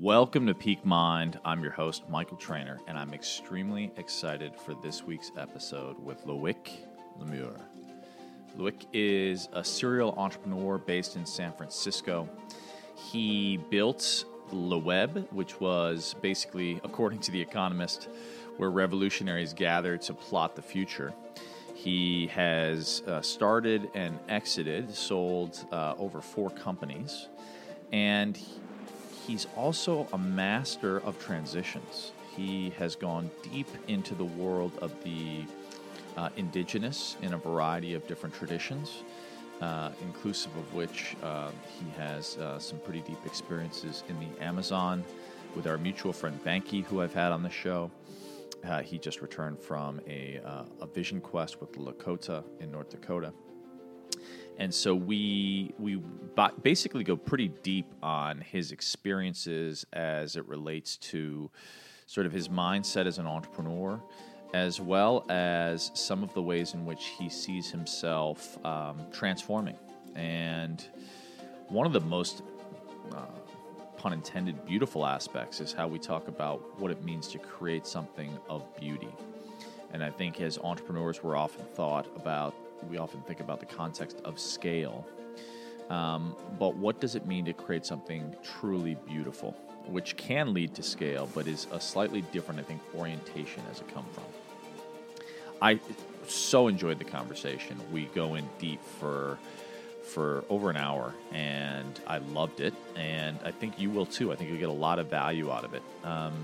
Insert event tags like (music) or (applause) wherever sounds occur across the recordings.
Welcome to Peak Mind. I'm your host, Michael Trainer, and I'm extremely excited for this week's episode with Loic Le Meur. Loic is a serial entrepreneur based in San Francisco. He built Le Web, which was basically, according to The Economist, where revolutionaries gather to plot the future. He has uh, started and exited, sold uh, over four companies, and he's also a master of transitions. He has gone deep into the world of the uh, indigenous in a variety of different traditions, uh, inclusive of which uh, he has uh, some pretty deep experiences in the Amazon with our mutual friend Banky, who I've had on the show. Uh, he just returned from a, uh, a vision quest with the Lakota in North Dakota and so we we basically go pretty deep on his experiences as it relates to sort of his mindset as an entrepreneur as well as some of the ways in which he sees himself um, transforming. And one of the most uh, pun intended beautiful aspects is how we talk about what it means to create something of beauty. And i think as entrepreneurs we're often thought about we often think about the context of scale. Um, but what does it mean to create something truly beautiful, which can lead to scale, but is a slightly different, I think, orientation as it come from? I so enjoyed the conversation. We go in deep for for over an hour, and I loved it, and I think you will too. I think you'll get a lot of value out of it. Um,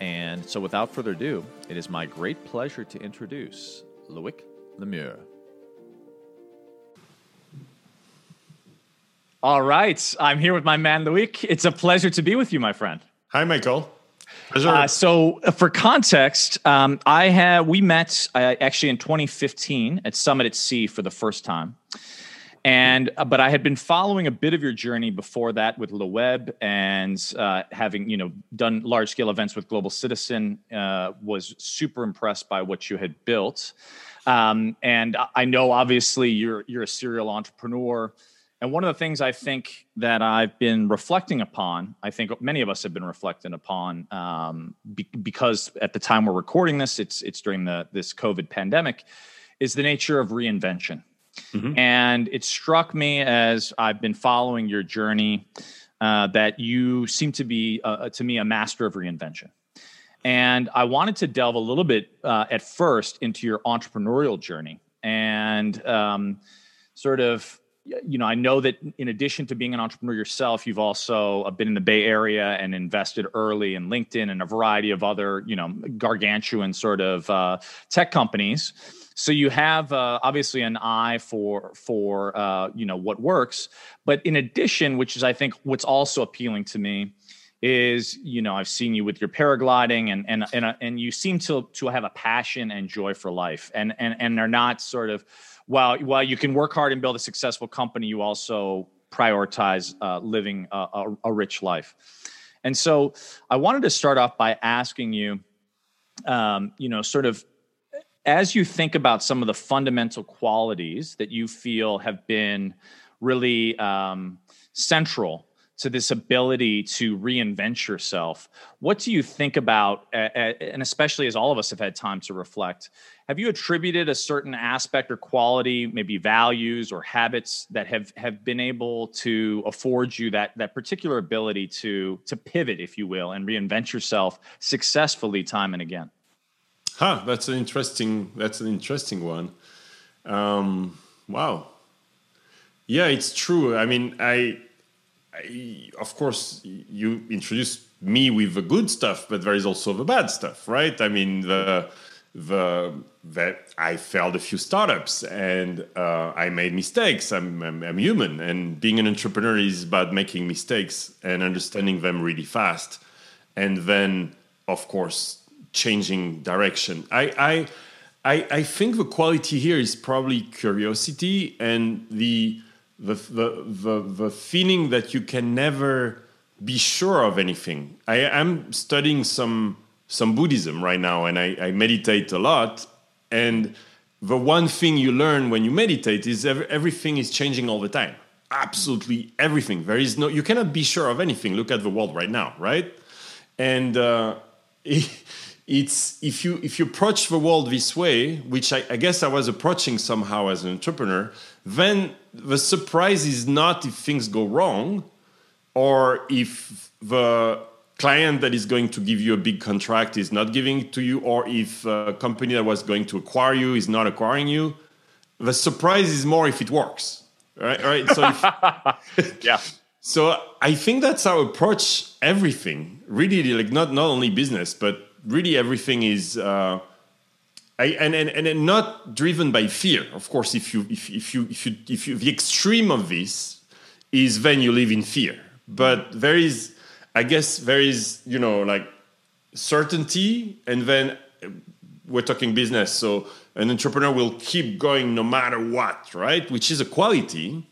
and so, without further ado, it is my great pleasure to introduce Loic Le Meur. All right. I'm here with my man, Loic. It's a pleasure to be with you, my friend. Hi, Michael. Uh, so, uh, for context, um, I have we met uh, actually in 2015 at Summit at Sea for the first time, and uh, but I had been following a bit of your journey before that with Le Web and uh, having you know done large scale events with Global Citizen. Uh, was super impressed by what you had built, um, and I know obviously you're you're a serial entrepreneur. And one of the things I think that I've been reflecting upon, I think many of us have been reflecting upon, um, be- because at the time we're recording this, it's it's during the this COVID pandemic, is the nature of reinvention. Mm-hmm. And it struck me as I've been following your journey uh, that you seem to be, uh, uh to me, a master of reinvention. And I wanted to delve a little bit uh, at first into your entrepreneurial journey and um, sort of you know, I know that in addition to being an entrepreneur yourself, you've also uh, been in the Bay Area and invested early in LinkedIn and a variety of other, you know, gargantuan sort of uh, tech companies. So you have uh, obviously an eye for for uh, you know what works, but in addition, which is I think what's also appealing to me, is you know I've seen you with your paragliding and and and uh, and you seem to to have a passion and joy for life, and and and are not sort of while while you can work hard and build a successful company, you also prioritize uh, living a, a, a, rich life. And so, I wanted to start off by asking you, um, you know, sort of as you think about some of the fundamental qualities that you feel have been really um, central to this ability to reinvent yourself. What do you think about, and especially as all of us have had time to reflect, have you attributed a certain aspect or quality, maybe values or habits that have have been able to afford you that that particular ability to to pivot, if you will, and reinvent yourself successfully time and again? Huh, that's an interesting that's an interesting one. Um, wow. Yeah, it's true. I mean, I I, of course, you introduce me with the good stuff, but there is also the bad stuff, right? I mean, the the that I failed a few startups and uh, I made mistakes. I'm, I'm, I'm human, and being an entrepreneur is about making mistakes and understanding them really fast, and then, of course, changing direction. I I I, I think the quality here is probably curiosity and the the, the, the, the feeling that you can never be sure of anything. I am studying some some Buddhism right now, and I, I, meditate a lot. And the one thing you learn when you meditate is every, everything is changing all the time. absolutely everything. There is no, you cannot be sure of anything. Look at the world right now, right? And uh, (laughs) it's if you if you approach the world this way, which I, I guess I was approaching somehow as an entrepreneur, then the surprise is not if things go wrong, or if the client that is going to give you a big contract is not giving it to you, or if a company that was going to acquire you is not acquiring you. The surprise is more if it works, right? Right. So, if, (laughs) yeah. So I think that's our approach. Everything really, like not not only business, but really everything is. Uh, I, and, and and not driven by fear. Of course, if you if, if you if you if you the extreme of this is then you live in fear. But there is I guess there is, you know, like certainty, and then we're talking business. So an entrepreneur will keep going no matter what, right? Which is a quality.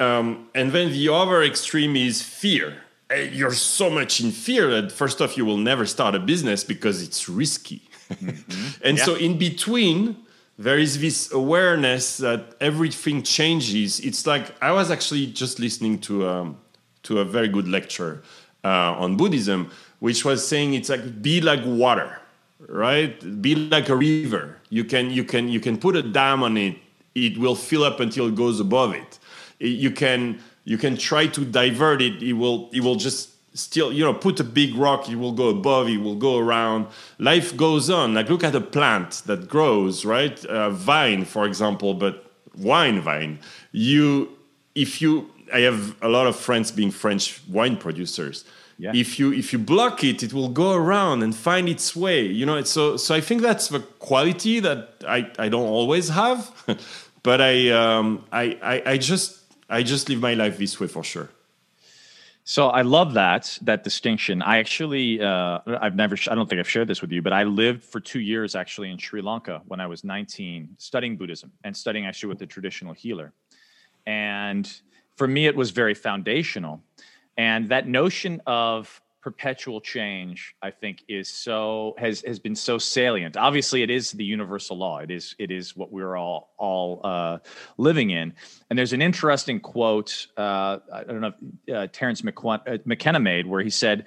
Um, and then the other extreme is fear. You're so much in fear that first off, you will never start a business because it's risky. (laughs) Mm-hmm. and yeah. so in between, there is this awareness that everything changes. It's like I was actually just listening to um, to a very good lecture uh, on Buddhism, which was saying it's like be like water, right? Be like a river. You can you can you can put a dam on it. It will fill up until it goes above it. You can you can try to divert it. It will it will just still you know put a big rock. It will go above. It will go around. Life goes on. Like look at a plant that grows, right? A vine, for example, but wine vine. You if you I have a lot of friends being French wine producers. Yeah. If you if you block it, it will go around and find its way. You know, so so I think that's the quality that I, I don't always have, (laughs) but I, um, I I I just I just live my life this way for sure. So I love that that distinction. I actually uh, I've never I don't think I've shared this with you, but I lived for two years actually in Sri Lanka when I was 19, studying Buddhism and studying actually with the traditional healer, and for me, it was very foundational. And that notion of perpetual change, I think, is so has has been so salient. Obviously, it is the universal law. It is it is what we're all all uh, living in. And there's an interesting quote. Uh, I don't know if uh, Terence uh, McKenna made where he said,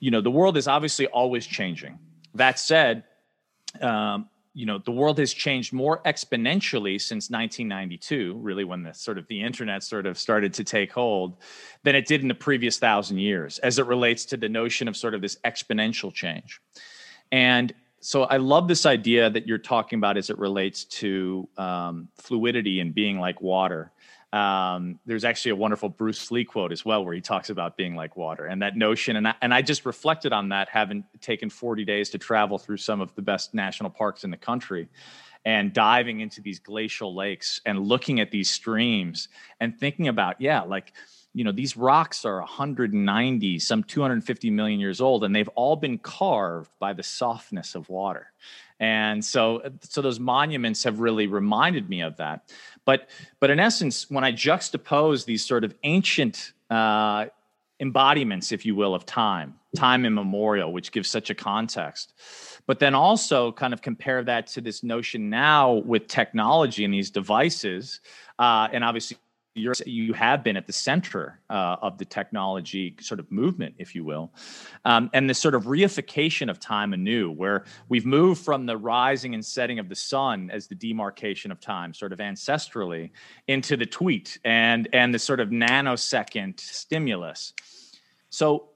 "You know, the world is obviously always changing. That said." Um, you know the world has changed more exponentially since 1992 really when the sort of the internet sort of started to take hold than it did in the previous thousand years as it relates to the notion of sort of this exponential change. And so i love this idea that you're talking about as it relates to um, fluidity and being like water um, there's actually a wonderful Bruce Lee quote as well, where he talks about being like water and that notion. And I, and I just reflected on that, having taken 40 days to travel through some of the best national parks in the country and diving into these glacial lakes and looking at these streams and thinking about, yeah, like, you know, these rocks are 190, some 250 million years old, and they've all been carved by the softness of water. And so, so those monuments have really reminded me of that. But but in essence, when I juxtapose these sort of ancient uh, embodiments, if you will, of time, time immemorial, which gives such a context, but then also kind of compare that to this notion now with technology and these devices, uh, and obviously you're, you have been at the center uh, of the technology sort of movement, if you will, um, and this sort of reification of time anew, where we've moved from the rising and setting of the sun as the demarcation of time, sort of ancestrally, into the tweet and and the sort of nanosecond stimulus. So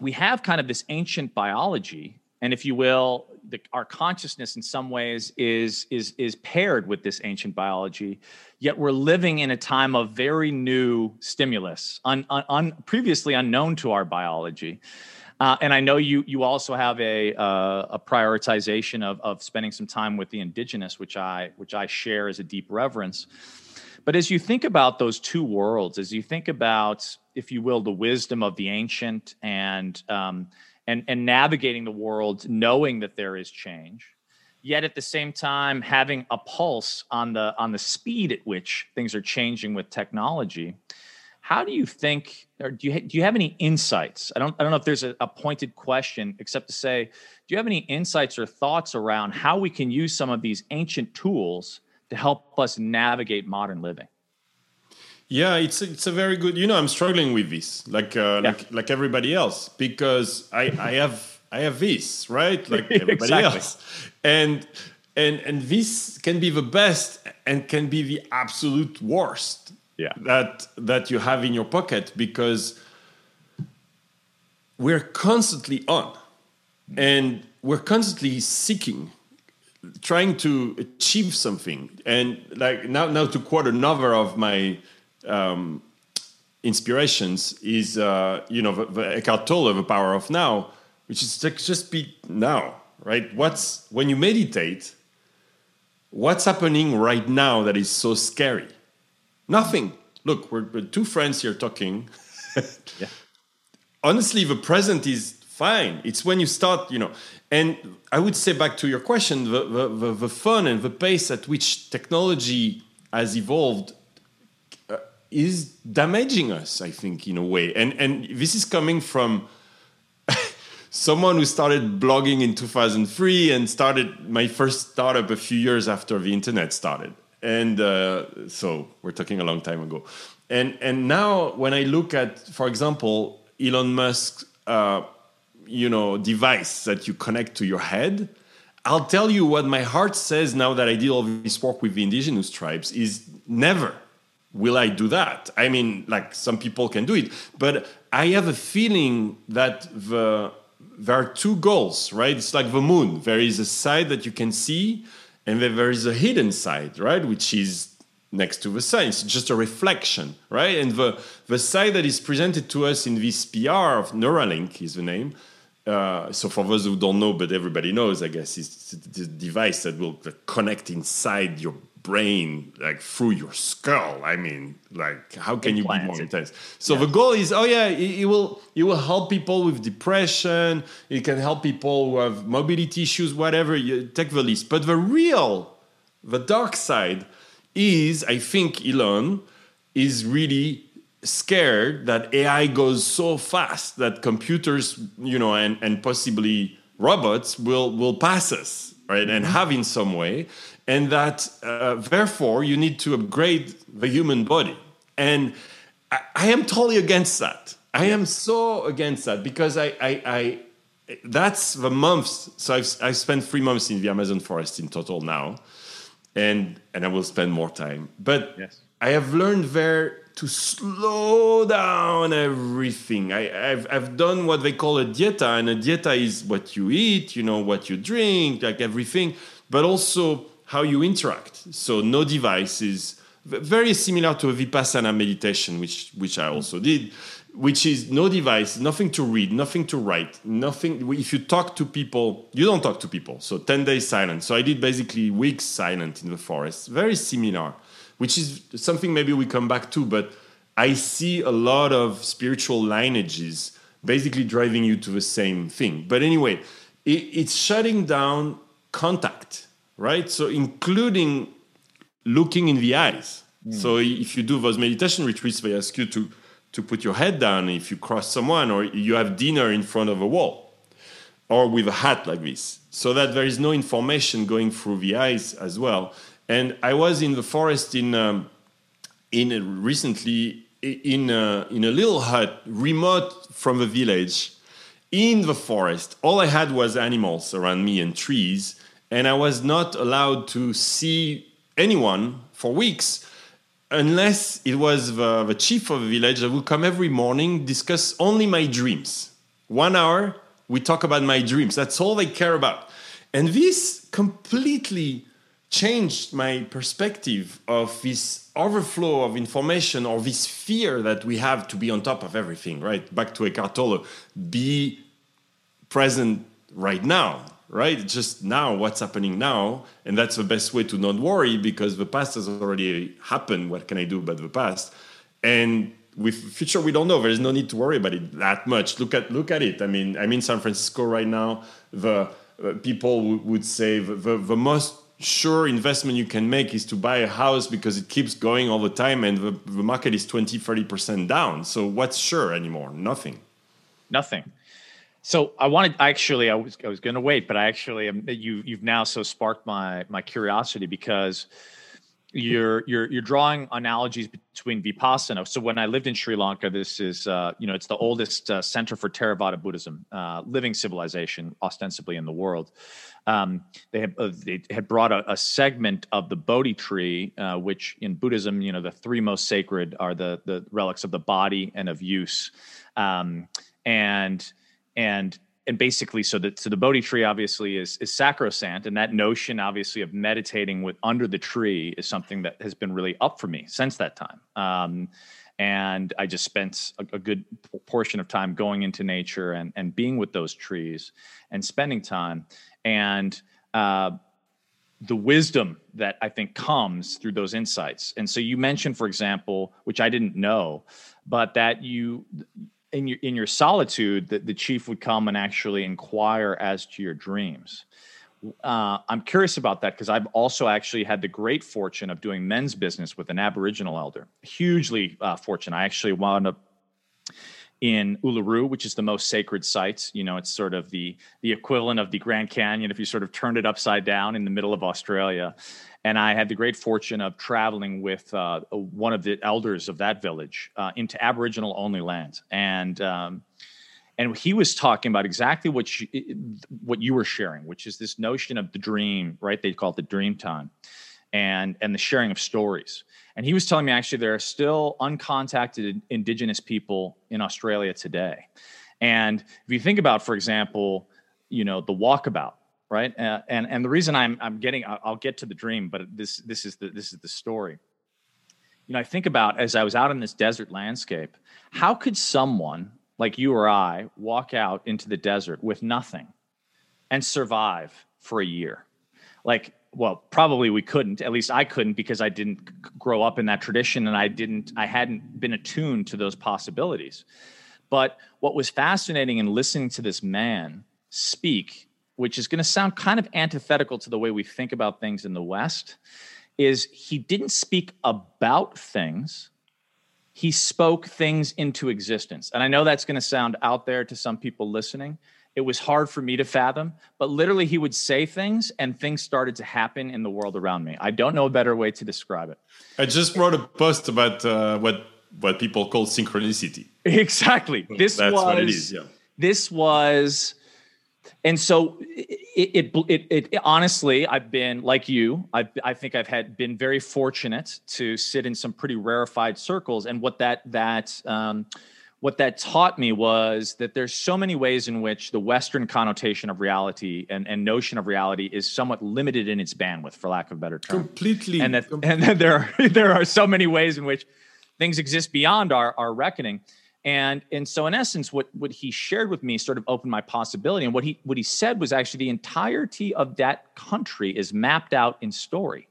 we have kind of this ancient biology and if you will the, our consciousness in some ways is is is paired with this ancient biology yet we're living in a time of very new stimulus un, un, un previously unknown to our biology uh, and I know you you also have a uh, a prioritization of of spending some time with the indigenous, which I which I share as a deep reverence. But as you think about those two worlds, as you think about, if you will, the wisdom of the ancient and um, and and navigating the world knowing that there is change yet at the same time having a pulse on the on the speed at which things are changing with technology. How do you think or do you do you have any insights? I don't i don't know if there's a, a pointed question except to say do you have any insights or thoughts around how we can use some of these ancient tools to help us navigate modern living Yeah, it's it's a very good. You know, I'm struggling with this, like uh, Yeah. like like everybody else, because I I have I have this right, (laughs) like everybody Exactly. else, and and and this can be the best and can be the absolute worst. Yeah. that that you have in your pocket because we're constantly on, and we're constantly seeking trying to achieve something and like now now to quote another of my um, inspirations is uh, you know the, the Eckhart Tolle the power of now which is just be now right? What's when you meditate what's happening right now that is so scary? Nothing. Look we're, we're two friends here talking. (laughs) Yeah. honestly the present is fine. It's when you start you know. And i would say back to your question the, the, the, the fun and the pace at which technology has evolved is damaging us i think in a way. And and this is coming from (laughs) someone who started blogging in 2003 and started my first startup a few years after the internet started. And uh, so we're talking a long time ago. And and now when i look at for example elon musk's uh, you know device that you connect to your head i'll tell you what my heart says now that i did all this work with the indigenous tribes is never will I do that? I mean, like some people can do it, but I have a feeling that the there are two goals, right? It's like the moon. There is a side that you can see, and then there is a hidden side, right? Which is next to the sun. It's just a reflection, right? And the the side that is presented to us in this PR of Neuralink is the name. Uh, so for those who don't know, but everybody knows, I guess, it's the device that will connect inside your brain, like through your skull. I mean, like how can you be more intense? So the goal is, oh yeah, it, it will it will help people with depression. It can help people who have mobility issues, whatever. You take the list. But the real, the dark side is, I think, Elon is really scared that AI goes so fast that computers, you know, and, and possibly robots will will pass us, right, and mm-hmm. have in some way, and that uh, therefore you need to upgrade the human body. And I, I am totally against that. I am so against that because I, I, I that's the months. So I've, I've spent three months in the Amazon forest in total now, and and I will spend more time. But Yes. I have learned there to slow down everything. I, I've, I've done what they call a dieta, and a dieta is what you eat, you know, what you drink, like everything, but also how you interact. So no devices, very similar to a vipassana meditation, which which I also did, which is no device, nothing to read, nothing to write, nothing. If you talk to people, you don't talk to people. So ten days silent. So I did basically weeks silent in the forest, very similar which is something maybe we come back to, but I see a lot of spiritual lineages basically driving you to the same thing. But anyway, it, it's shutting down contact, right? So, including looking in the eyes. So, if you do those meditation retreats, they ask you to, to put your head down if you cross someone or you have dinner in front of a wall or with a hat like this, so that there is no information going through the eyes as well. And I was in the forest in um, in a- recently in a, in a little hut remote from the village in the forest. All I had was animals around me and trees, and I was not allowed to see anyone for weeks unless it was the, the chief of the village that would come every morning discuss only my dreams. One hour we talk about my dreams. That's all they care about. And this completely changed my perspective of this overflow of information or this fear that we have to be on top of everything right? Back to Eckhart Tolle be present right now right? Just now what's happening now and that's the best way to not worry because the past has already happened. What can i do about the past? And with future we don't know. There's no need to worry about it that much. Look at look at it. I mean i'm in san francisco right now. The uh, people w- would say the, the, the most sure investment you can make is to buy a house because it keeps going all the time and the, the market is 20 30% down. So what's sure anymore? Nothing. Nothing. So I wanted actually I was I was going to wait, but I actually am you you've now so sparked my my curiosity because you're you're you're drawing analogies between vipassana. So when I lived in Sri Lanka, this is uh, you know it's the oldest uh, center for Theravada Buddhism, uh, living civilization, ostensibly in the world. Um, they had uh, they had brought a, a, segment of the Bodhi tree, uh, which in Buddhism, you know, the three most sacred are the the relics of the body and of use, um, and and and basically so that so the bodhi tree obviously is is sacrosanct and that notion obviously of meditating with under the tree is something that has been really up for me since that time um, and i just spent a, a, good portion of time going into nature and and being with those trees and spending time and uh, the wisdom that I think comes through those insights. And so you mentioned, for example, which I didn't know, but that you in your in your solitude that the chief would come and actually inquire as to your dreams. Uh, I'm curious about that because I've also actually had the great fortune of doing men's business with an Aboriginal elder. Hugely uh, fortunate. I actually wound up in Uluru, which is the most sacred site. You know, it's sort of the the equivalent of the Grand Canyon if you sort of turned it upside down in the middle of Australia and I had the great fortune of traveling with uh, one of the elders of that village uh, into Aboriginal only land, and um, and he was talking about exactly what you, what you were sharing, which is this notion of the dream, right? They call it the dream time, and and the sharing of stories. And he was telling me actually there are still uncontacted Indigenous people in Australia today, and if you think about, for example, you know the walkabout right? Uh, and and the reason I'm I'm getting I'll get to the dream, but this this is the this is the story. You know, I think about as I was out in this desert landscape, how could someone like you or I walk out into the desert with nothing and survive for a year? Like, well, probably we couldn't. At least I couldn't because I didn't grow up in that tradition and I didn't I hadn't been attuned to those possibilities. But what was fascinating in listening to this man speak which is going to sound kind of antithetical to the way we think about things in the West, is he didn't speak about things. He spoke things into existence. And I know that's going to sound out there to some people listening. It was hard for me to fathom, but literally he would say things and things started to happen in the world around me. I don't know a better way to describe it. I just wrote a post about uh, what what people call synchronicity. (laughs) Exactly. This That's was what it is. Yeah. This was and so it, it, it, it, honestly i've been like you i i think i've had been very fortunate to sit in some pretty rarefied circles and what that that um, what that taught me was that there's so many ways in which the western connotation of reality and, and notion of reality is somewhat limited in its bandwidth for lack of a better term. Completely. And that completely. and that there are (laughs) there are so many ways in which things exist beyond our our reckoning. And and so in essence what what he shared with me sort of opened my possibility. And what he what he said was actually the entirety of that country is mapped out in story.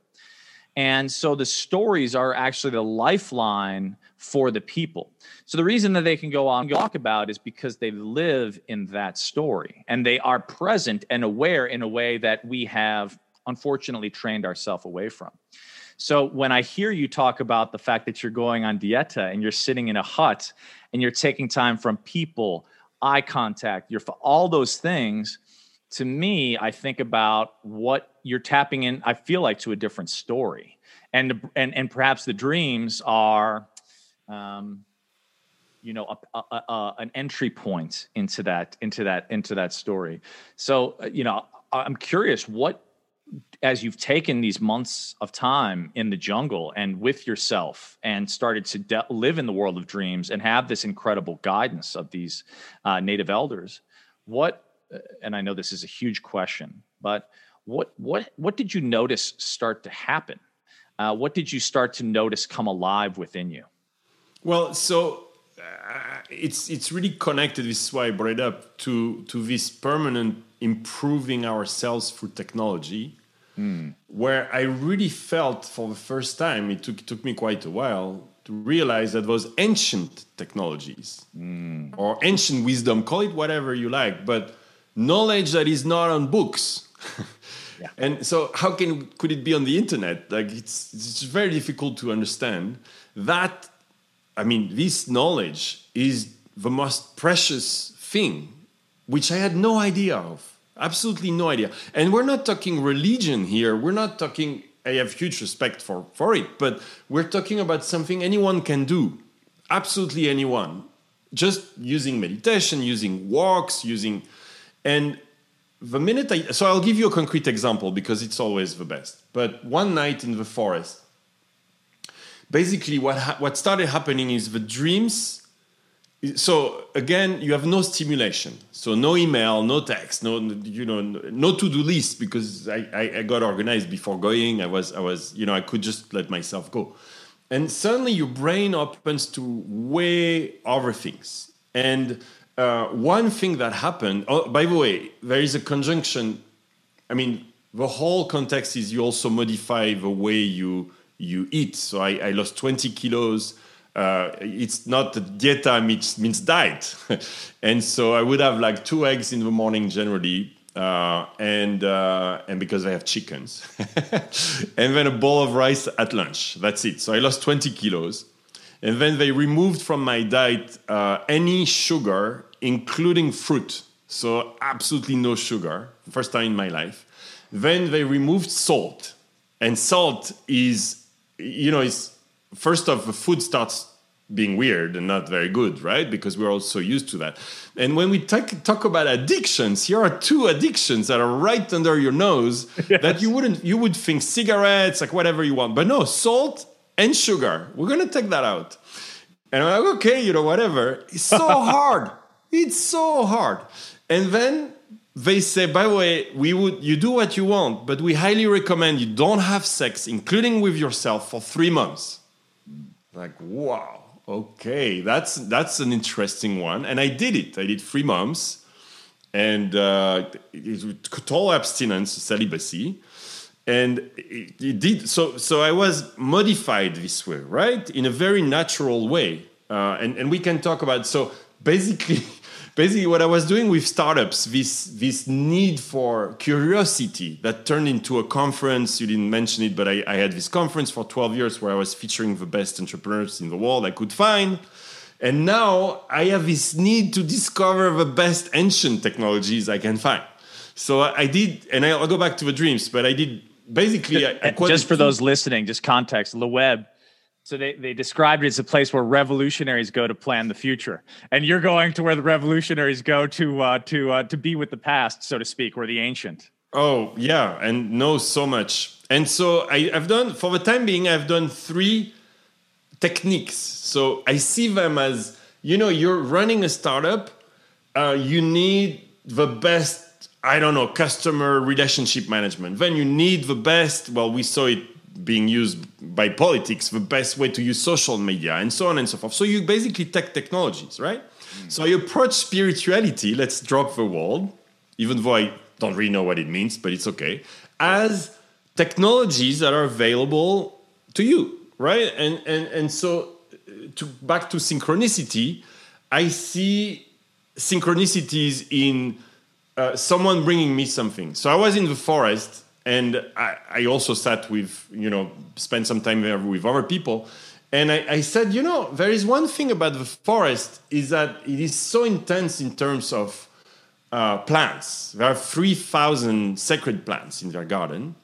And so the stories are actually the lifeline for the people so the reason that they can go on and talk about is because they live in that story and they are present and aware in a way that we have unfortunately trained ourselves away from so when I hear you talk about the fact that you're going on dieta and you're sitting in a hut and you're taking time from people, eye contact, you're all those things. To me, I think about what you're tapping in. I feel like to a different story, and and and perhaps the dreams are, um, you know, a, a, a, an entry point into that into that into that story. So, uh, you know, I'm curious what as you've taken these months of time in the jungle and with yourself and started to de- live in the world of dreams and have this incredible guidance of these uh, native elders what uh, and i know this is a huge question but what what what did you notice start to happen uh, what did you start to notice come alive within you well so uh, it's it's really connected this is why i brought it up to to this permanent improving ourselves through technology mm. where I really felt for the first time, it took, it took me quite a while to realize that those ancient technologies mm. or ancient wisdom, call it whatever you like, but knowledge that is not on books. (laughs) yeah. And so, how can could it be on the internet? Like it's it's very difficult to understand. That I mean, this knowledge is the most precious thing, which I had no idea of absolutely no idea and we're not talking religion here we're not talking I have huge respect for for it. But we're talking about something anyone can do, absolutely anyone, just using meditation, using walks, using, and the minute I so I'll give you a concrete example because it's always the best. But one night in the forest, basically what ha- what started happening is the dreams so again you have no stimulation. So no email no text no you know no to-do list because I, I, I got organized before going. I was i was you know i could just let myself go. And suddenly your brain opens to way other things. And uh, one thing that happened oh, by the way there is a conjunction. I mean the whole context is you also modify the way you you eat so i, I lost 20 kilos uh, it's not dieta means, means diet. (laughs) and so I would have like two eggs in the morning generally. Uh, and uh, and because I have chickens, (laughs) and then a bowl of rice at lunch. That's it. So I lost 20 kilos, and then they removed from my diet uh, any sugar, including fruit. So absolutely no sugar. First time in my life. Then they removed salt, and salt is, you know, it's first off, the food starts being weird and not very good, right? Because we're all so used to that. And when we talk, talk about addictions, here are two addictions that are right under your nose (laughs) yes. that you wouldn't you would think cigarettes, like whatever you want. But no, salt and sugar. We're gonna take that out. And I'm like, okay, you know, whatever. It's so (laughs) hard. It's so hard. And then they say, by the way, we would you do what you want, but we highly recommend you don't have sex, including with yourself, for three months. Like, wow. Okay, that's that's an interesting one, and I did it. I did three months, and uh, total abstinence, celibacy, and it, it, did. So so I was modified this way, right, in a very natural way, uh, and and we can talk about. So basically, (laughs) basically what I was doing with startups, this this need for curiosity that turned into a conference. You didn't mention it, but I, I had this conference for 12 years where I was featuring the best entrepreneurs in the world I could find. And now I have this need to discover the best ancient technologies I can find. So I did, and I'll go back to the dreams, but I did basically. I, I just for those listening, just context, the web so they, they described it as a place where revolutionaries go to plan the future, and you're going to where the revolutionaries go to uh, to uh, to be with the past, so to speak, or the ancient. Oh yeah, and know so much. And so I, I've done for the time being, I've done three techniques. So I see them as you know, you're running a startup. Uh, you need the best I don't know, customer relationship management. Then you need the best, well, we saw it being used by politics, the best way to use social media, and so on and so forth. So you basically take technologies, right? Mm. So I approach spirituality, let's drop the world, even though I don't really know what it means, but it's okay, as technologies that are available to you, right? And and and so to back to synchronicity, I see synchronicities in uh, someone bringing me something. So I was in the forest and I, I, also sat with you know spent some time there with other people. And I, I, said you know there is one thing about the forest is that it is so intense in terms of uh, plants. There are 3000 sacred plants in their garden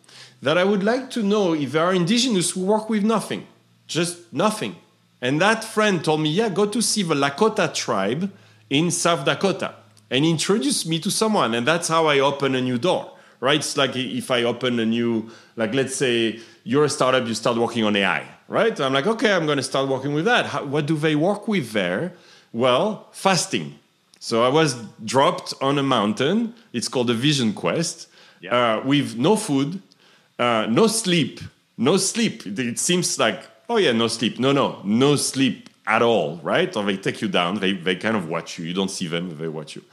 that i would like to know if there are indigenous who work with nothing just nothing. And that friend told me yeah go to see the lakota tribe in south dakota and introduced me to someone. And that's how i open a new door right? It's like if I open a new, like let's say you're a startup, you start working on AI, right? I'm like, okay, I'm going to start working with that. How, what do they work with there? Well, fasting. So I was dropped on a mountain. It's called a Vision Quest yeah. uh, with no food, uh, no sleep, no sleep. It, it seems like, oh yeah, no sleep. No, no, no sleep at all, right? Or they take you down. They, they kind of watch you. You don't see them, they watch you.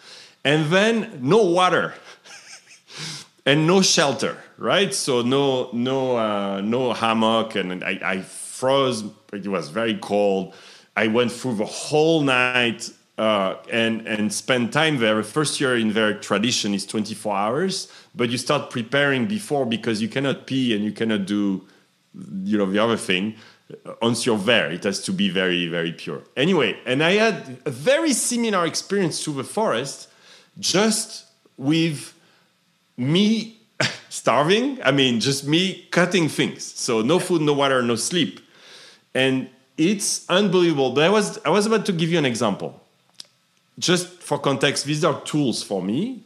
And then no water and no shelter, right? So no no uh, no hammock, and I, I froze. It was very cold. I went through the whole night uh, and and spend time there. First year in their tradition is 24 hours, but you start preparing before because you cannot pee and you cannot do, you know, the other thing. Once you're there, it has to be very very pure. Anyway, and I had a very similar experience to the forest, just with me (laughs) starving. I mean, just me cutting things. So no food, no water, no sleep. And it's unbelievable. But I was I was about to give you an example. Just for context, these are tools for me.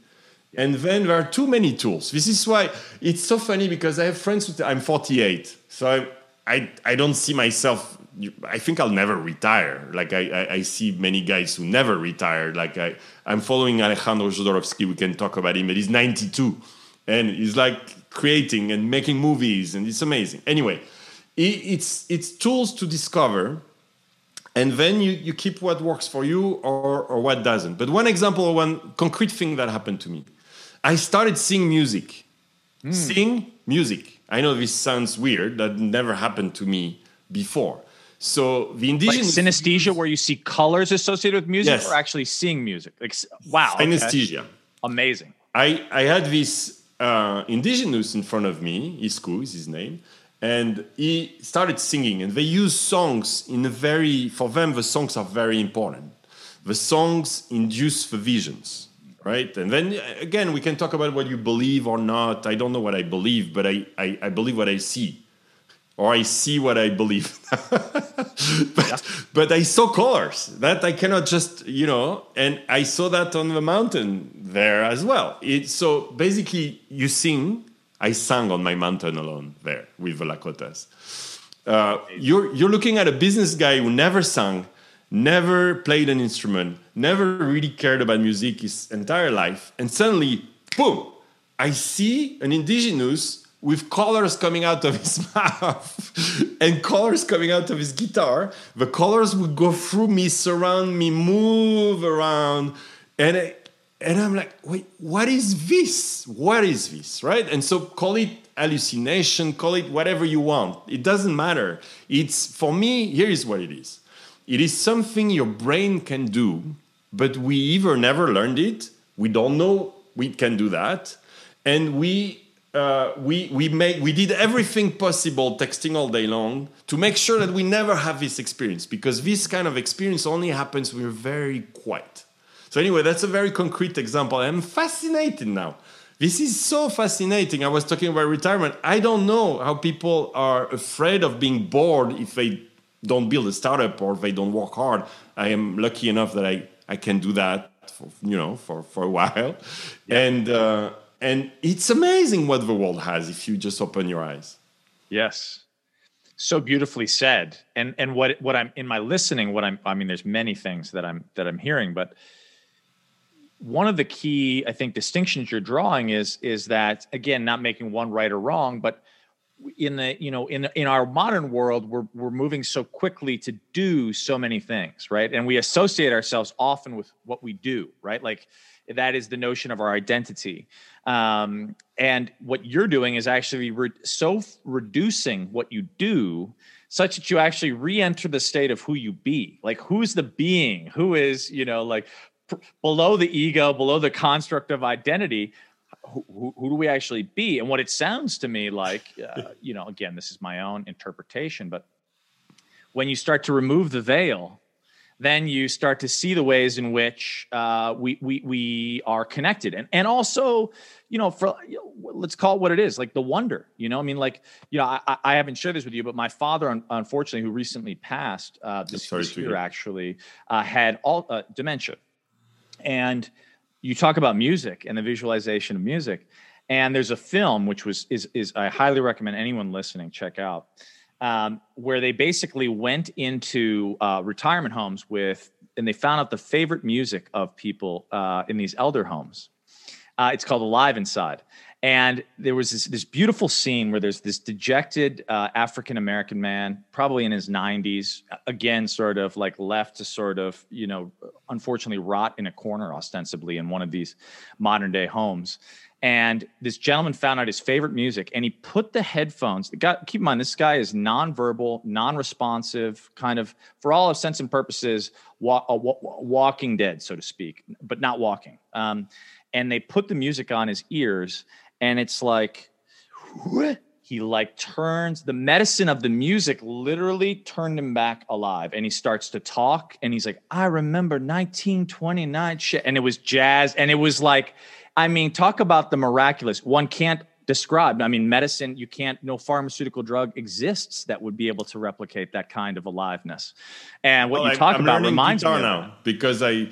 And then there are too many tools. This is why it's so funny because I have friends who I'm 48. So I I, I don't see myself I think I'll never retire. Like I, I, I, see many guys who never retire. Like I, I'm following Alejandro Jodorowsky. We can talk about him, but he's 92, and he's like creating and making movies, and it's amazing. Anyway, it's it's tools to discover, and then you, you keep what works for you or or what doesn't. But one example, one concrete thing that happened to me, I started seeing music, mm. sing music. I know this sounds weird. That never happened to me before so the indigenous like synesthesia, where you see colors associated with music, yes. or actually seeing music. Like wow, synesthesia, okay. amazing. I I had this uh, indigenous in front of me. Isku is his name, and he started singing. And they use songs in a very for them the songs are very important. The songs induce the visions, right? And then again, we can talk about what you believe or not. I don't know what I believe, but I I, I believe what I see or I see what I believe. (laughs) but, yeah. but I saw colors that I cannot just, you know, and I saw that on the mountain there as well. It, so basically, you sing. I sang on my mountain alone there with the Lakotas. Uh, you're, you're looking at a business guy who never sang, never played an instrument, never really cared about music his entire life, and suddenly, boom, I see an indigenous with colors coming out of his (laughs) mouth and colors coming out of his guitar. The colors would go through me, surround me, move around. And, I, and I'm like, wait, what is this? What is this? Right? And so call it hallucination, call it whatever you want. It doesn't matter. It's for me, here is what it is it is something your brain can do, but we either never learned it, we don't know we can do that, and we uh, we we make we did everything possible texting all day long to make sure that we never have this experience because this kind of experience only happens when we're very quiet. So anyway, that's a very concrete example. I'm fascinated now. This is so fascinating. I was talking about retirement. I don't know how people are afraid of being bored if they don't build a startup or they don't work hard. I am lucky enough that I, I can do that for, you know for, for a while. Yeah. And uh, and it's amazing what the world has if you just open your eyes. Yes. So beautifully said. And and what what i'm in my listening what i'm i mean there's many things that i'm that i'm hearing but one of the key i think distinctions you're drawing is is that again not making one right or wrong but in the you know in in our modern world we're we're moving so quickly to do so many things right? And we associate ourselves often with what we do right? Like that is the notion of our identity. Um, and what you're doing is actually re- so reducing what you do such that you actually re-enter the state of who you be. Like who's the being? Who is you know like pr- below the ego below the construct of identity who, who, do we actually be? And what it sounds to me like uh, you know again this is my own interpretation but when you start to remove the veil then you start to see the ways in which uh, we, we we are connected, and and also, you know, for let's call it what it is, like the wonder. You know, I mean, like you know, I, I haven't shared this with you, but my father, unfortunately, who recently passed uh, this, this year, actually uh, had all uh, dementia, and you talk about music and the visualization of music, and there's a film which was is is I highly recommend anyone listening check out um, where they basically went into uh, retirement homes with, and they found out the favorite music of people uh, in these elder homes. Uh, it's called Alive Inside. And there was this, this beautiful scene where there's this dejected uh, African American man, probably in his 90s, again, sort of like left to sort of, you know, unfortunately rot in a corner, ostensibly, in one of these modern day homes and this gentleman found out his favorite music and he put the headphones guy keep in mind this guy is nonverbal non-responsive kind of for all of sense and purposes wa- walking dead so to speak but not walking. Um, and they put the music on his ears and it's like he like turns the medicine of the music literally turned him back alive and he starts to talk and he's like i remember 1929 shit and it was jazz and it was like I mean, talk about the miraculous. One can't describe. I mean, medicine, you can't, no pharmaceutical drug exists that would be able to replicate that kind of aliveness. And what well, you talk I'm about reminds me now because I,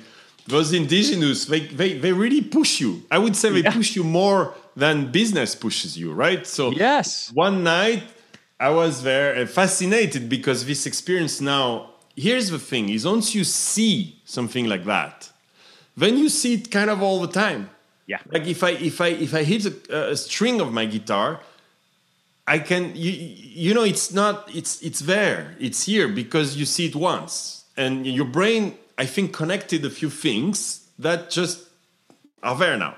those indigenous, they, they, they really push you. I would say they yeah. push you more than business pushes you, right? So, yes. One night I was there uh, fascinated because this experience now, here's the thing is once you see something like that, then you see it kind of all the time yeah. Like if I if I if I hit a, a string of my guitar, I can you you know it's not it's it's there it's here because you see it once and your brain I think connected a few things that just are there now,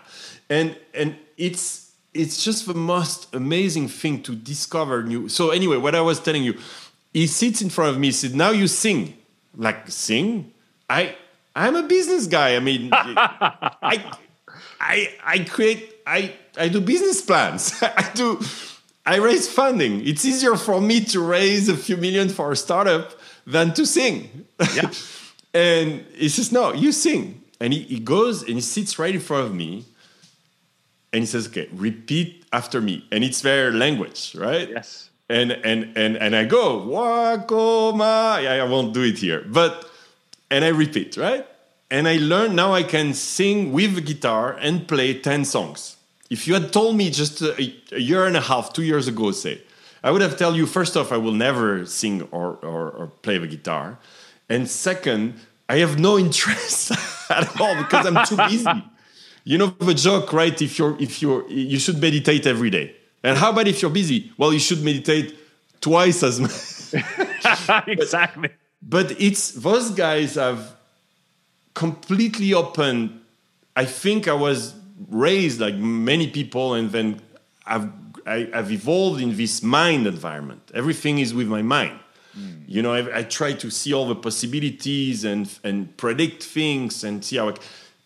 and and it's it's just the most amazing thing to discover new. So anyway, what I was telling you, he sits in front of me. He said, "Now you sing, like sing." I I'm a business guy. I mean, (laughs) I I I create I I do business plans. (laughs) I do I raise funding. It's easier for me to raise a few million for a startup than to sing. Yeah. (laughs) and he says, No, you sing. And he, he goes and he sits right in front of me and he says, Okay, repeat after me. And it's their language, right? Yes. And and and and I go, Wakoma. Yeah, I won't do it here. But and I repeat, right? And I learned now I can sing with guitar and play 10 songs. If you had told me just a, a, year and a half, two years ago, say, I would have told you, first off, I will never sing or, or, or play the guitar. And second, I have no (laughs) interest (laughs) at all because I'm too busy. You know the joke, right? If you're, if you're, you should meditate every day. And how about if you're busy? Well, you should meditate twice as much. (laughs) exactly. But, but it's those guys have completely open. I think I was raised like many people, and then I've I, have evolved in this mind environment. Everything is with my mind. Mm. You know, I, I, try to see all the possibilities and and predict things and see how. I,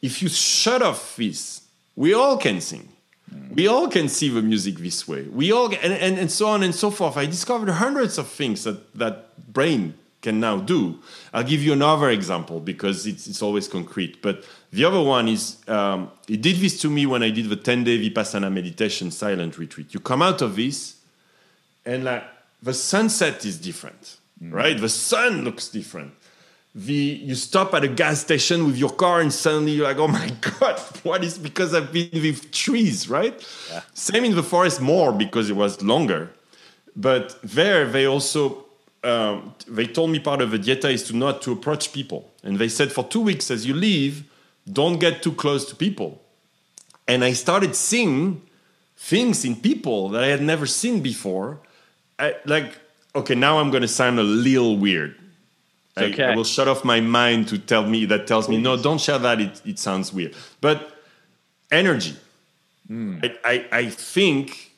if you shut off this, we all can sing. Mm. We all can see the music this way. We all and, and, and so on and so forth. I discovered hundreds of things that that brain can now do. I'll give you another example because it's, it's always concrete. But the other one is um, he did this to me when I did the 10 day Vipassana meditation silent retreat. You come out of this and like the sunset is different, mm. right? The sun looks different. The, you stop at a gas station with your car and suddenly you're like, oh my (laughs) God, what is because I've been with trees, right? Yeah. Same in the forest more because it was longer. But there they also um, they told me part of the dieta is to not to approach people, and they said for two weeks as you leave, don't get too close to people. And I started seeing things in people that I had never seen before. I, like, okay, now I'm going to sound a little weird. I, okay. I, will shut off my mind to tell me that tells me no, don't share that. It, it sounds weird. But energy. Mm. I, I, I think.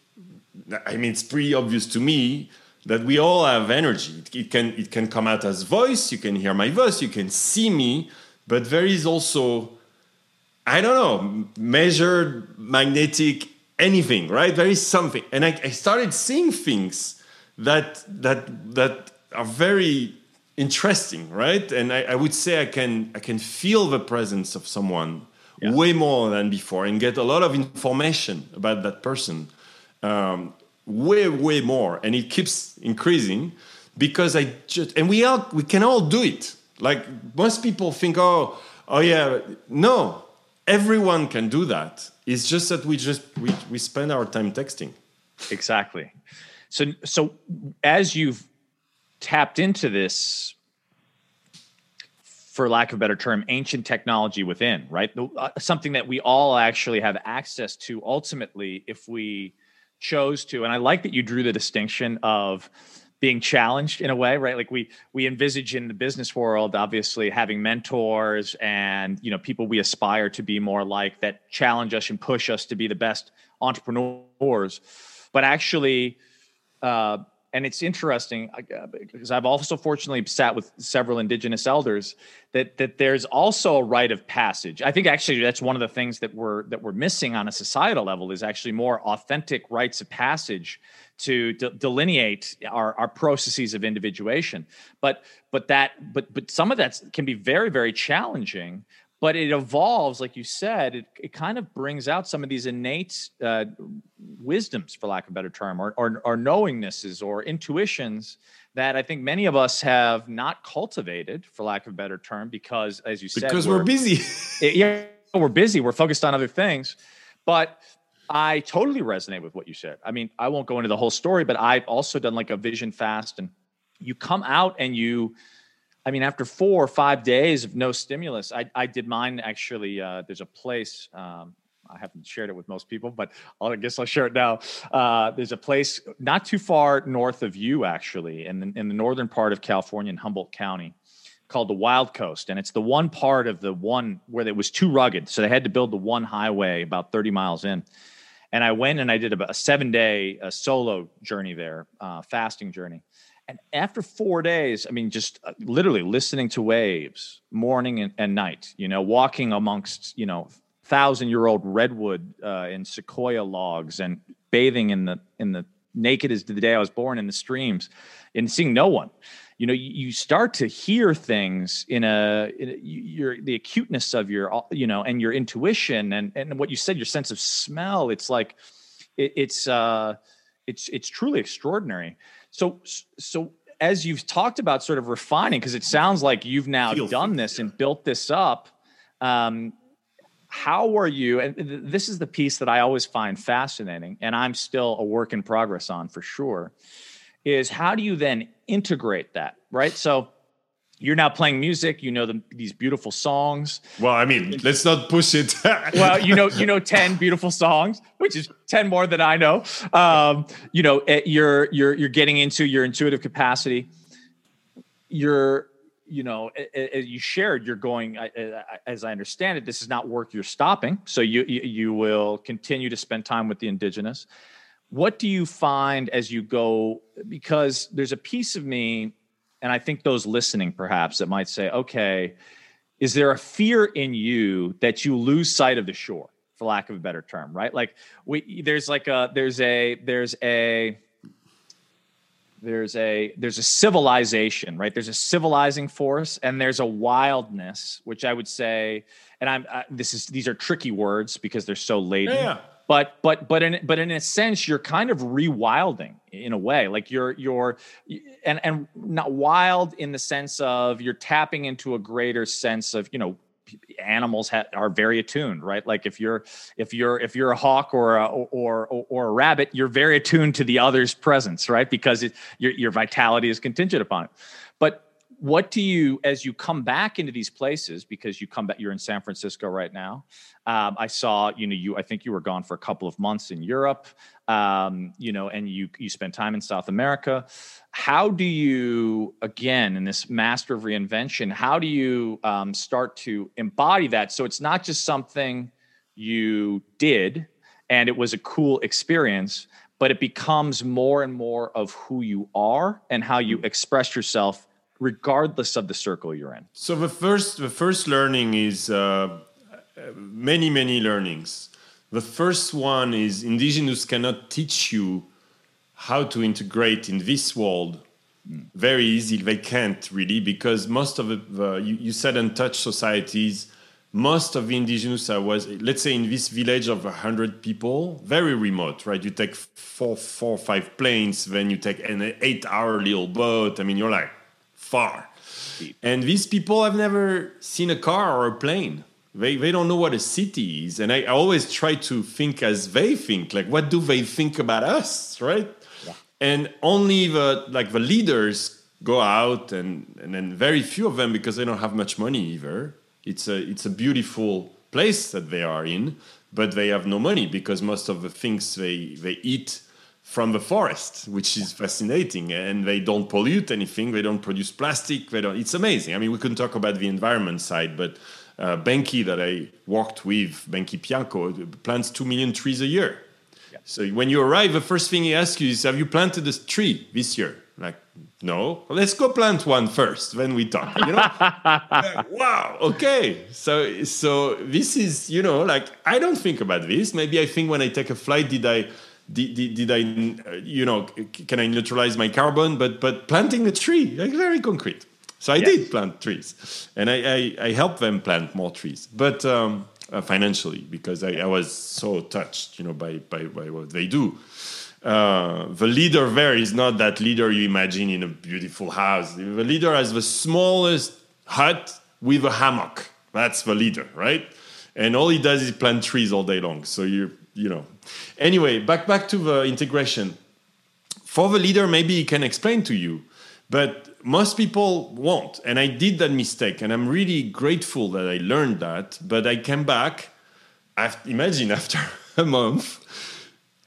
I mean, it's pretty obvious to me that we all have energy. It, it, can it can come out as voice. You can hear my voice. You can see me, but there is also, I don't know, measured magnetic anything. Right? There is something, and I, I started seeing things that that that are very interesting. Right? And I, I would say I can I can feel the presence of someone yeah. way more than before and get a lot of information about that person. Um, way way more and it keeps increasing because i just and we all we can all do it. Like most people think oh oh yeah no everyone can do that. It's just that we just we, we spend our time texting. Exactly. So so as you've tapped into this for lack of a better term ancient technology within right? Uh, something that we all actually have access to ultimately if we chose to and i like that you drew the distinction of being challenged in a way right? Like we we envisage in the business world obviously having mentors and you know people we aspire to be more like that challenge us and push us to be the best entrepreneurs. But actually uh, and it's interesting uh, because I've also fortunately sat with several indigenous elders that that there's also a rite of passage. I think actually that's one of the things that we're that we're missing on a societal level is actually more authentic rites of passage to de- delineate our, our processes of individuation. But but that but but some of that can be very very challenging but it evolves like you said it, it kind of brings out some of these innate uh, wisdoms, for lack of a better term, or, or, or knowingnesses or intuitions that I think many of us have not cultivated, for lack of a better term, because as you said, because we're, we're busy. (laughs) yeah, we're busy. We're focused on other things. But I totally resonate with what you said. I mean, I won't go into the whole story, but I've also done like a vision fast, and you come out and you, I mean, after four or five days of no stimulus, I, I did mine actually. Uh, there's a place. Um, I haven't shared it with most people, but I'll, I guess I'll share it now. Uh, there's a place not too far north of you, actually, in the, in the northern part of California in Humboldt County, called the Wild Coast, and it's the one part of the one where it was too rugged, so they had to build the one highway about 30 miles in. And I went and I did a, a seven day a solo journey there, uh, fasting journey. And after four days, I mean, just uh, literally listening to waves morning and, and, night, you know, walking amongst, you know, thousand year old redwood uh, and sequoia logs and bathing in the, in the naked as the day I was born in the streams and seeing no one. You know you, you start to hear things in a, in a your the acuteness of your you know and your intuition and and what you said your sense of smell. It's like it, it's uh it's it's truly extraordinary so so as you've talked about sort of refining because it sounds like you've now done this yeah. and built this up um how are you and this is the piece that i always find fascinating and i'm still a work in progress on for sure is how do you then integrate that, right? So you're now playing music. You know the, these beautiful songs. Well i mean let's not push it. (laughs) Well you know you know 10 beautiful songs which is 10 more than i know. Um, you know eh, you're you're you're getting into your intuitive capacity. You're you know as you shared you're going as i understand it this is not work you're stopping. So you you will continue to spend time with the indigenous. What do you find as you go because there's a piece of me and i think those listening perhaps that might say okay is there a fear in you that you lose sight of the shore for lack of a better term right? Like we there's like a there's a there's a there's a there's a civilization right? There's a civilizing force and there's a wildness which i would say and i'm this is these are tricky words because they're so laden. Yeah but but but in but in a sense you're kind of rewilding in a way. Like you're you're and and not wild in the sense of you're tapping into a greater sense of you know animals ha- are very attuned right? Like if you're if you're if you're a hawk or a, or, or or a rabbit you're very attuned to the other's presence right? Because it, your your vitality is contingent upon it what do you as you come back into these places because you come back you're in san francisco right now um, i saw you know you i think you were gone for a couple of months in europe um, you know and you you spent time in south america. How do you again in this master of reinvention how do you um, start to embody that? So it's not just something you did and it was a cool experience but it becomes more and more of who you are and how you express yourself regardless of the circle you're in? So the first the first learning is uh, many many learnings. The first one is indigenous cannot teach you how to integrate in this world very easy. They can't really because most of the you, you said untouched societies. Most of the indigenous I was, let's say, in this village of hundred people, very remote, right? You take four, four, five planes, then you take an eight-hour little boat. I mean, you're like, far. And these people have never seen a car or a plane. They, they don't know what a city is. And I, I always try to think as they think. Like, what do they think about us, right? Yeah. And only the like the leaders go out, and and then very few of them because they don't have much money either. It's a it's a beautiful place that they are in, but they have no money because most of the things they they eat from the forest, which is fascinating. And they don't pollute anything. They don't produce plastic. They don't. It's amazing. I mean, we can talk about the environment side, but uh, Benki that I worked with, Benki Piyãko, plants two million trees a year. Yeah. So when you arrive, the first thing he asks you is, "Have you planted a tree this year?" Like, no. Well, let's go plant one first. Then we talk. You know? (laughs) like, wow. Okay. So so this is you know like I don't think about this. Maybe I think when I take a flight, did I did, did, did, I, you know, can I neutralize my carbon? But but planting a tree, like very concrete. So I yes. did plant trees, and I, I, I helped them plant more trees. But um, uh, financially because I, I, was so touched, you know, by by, by what they do. Uh, the leader there is not that leader you imagine in a beautiful house. The leader has the smallest hut with a hammock. That's the leader, right? And all he does is plant trees all day long. So you you know. Anyway, back back to the integration. For the leader, maybe he can explain to you, but most people won't. And I did that mistake, and I'm really grateful that I learned that. But I came back. After, imagine (laughs) after a month,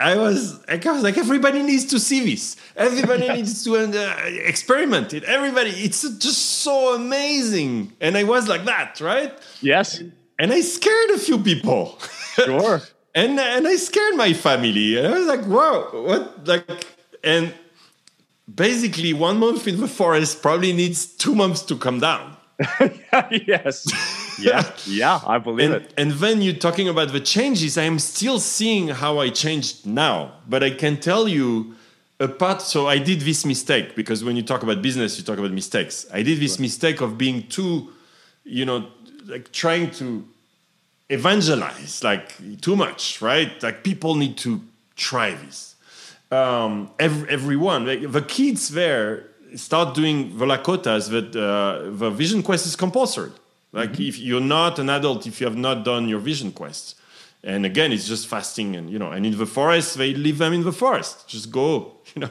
I was, I was like, everybody needs to see this. Everybody needs to uh, experiment it. Everybody, it's just so amazing. And I was like that, right? Yes. And I scared a few people. Sure. (laughs) and and I scared my family. And I was like, wow, what? Like, and basically, one month in the forest probably needs two months to come down. (laughs) yes. (laughs) Yeah. Yeah, I believe and, it. And then you're talking about the changes. I am still seeing how I changed now, but I can tell you apart. So I did this mistake because when you talk about business, you talk about mistakes. I did this mistake of being too, you know, like trying to evangelize like too much, right? Like people need to try this. Um, every, everyone, like, the kids there start doing the Lakotas, that uh, the Vision Quest is compulsory. Like mm-hmm. if you're not an adult, if you have not done your Vision Quest, and again, it's just fasting, and you know, and in the forest, they leave them in the forest. Just go, (laughs) you know.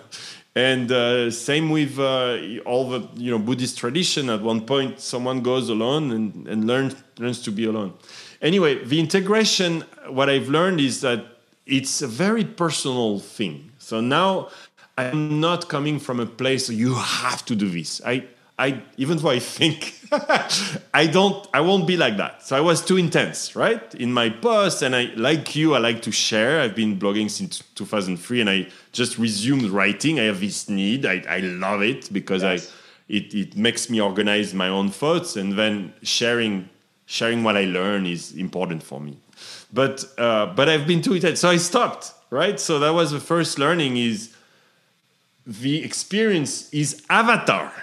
And uh, same with uh, all the you know Buddhist tradition. At one point, someone goes alone and, and learns learns to be alone. Anyway, the integration. What I've learned is that it's a very personal thing. So now I'm not coming from a place you have to do this. I I even though I think (laughs) I don't I won't be like that. So I was too intense, right? In my post and I like you I like to share. I've been blogging since 2003 and I just resumed writing. I have this need. I, I love it because yes. I it, it makes me organize my own thoughts and then sharing sharing what I learn is important for me. But uh, but I've been too. So I stopped, right? So that was the first learning is the experience is avatar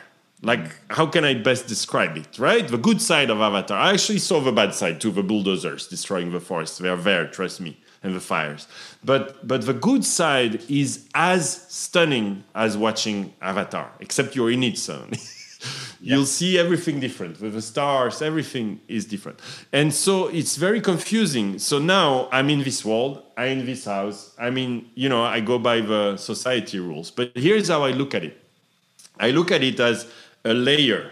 like how can i best describe it right the good side of avatar i actually saw the bad side too the bulldozers destroying the forest they are there trust me and the fires but but the good side is as stunning as watching avatar except you're in it (laughs) son you'll see everything different. With the stars everything is different. And so it's very confusing. So now i'm in this world i'm in this house. I mean you know i go by the society rules. But here's how i look at it. I look at it as a layer,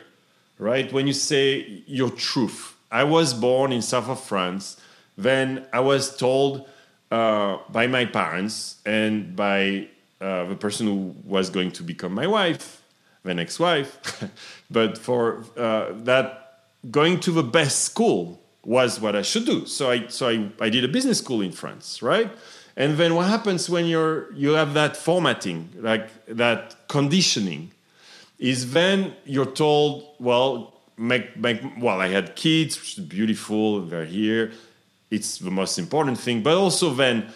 right? When you say your truth. I was born in south of France. Then I was told uh, by my parents and by uh, the person who was going to become my wife, the ex-wife, (laughs) but for uh, that going to the best school was what I should do. So I so I, I did a business school in France, right? And then what happens when you're you have that formatting, like that conditioning, is then you're told, well, make, make well, I had kids, which is beautiful, they're here. It's the most important thing. But also then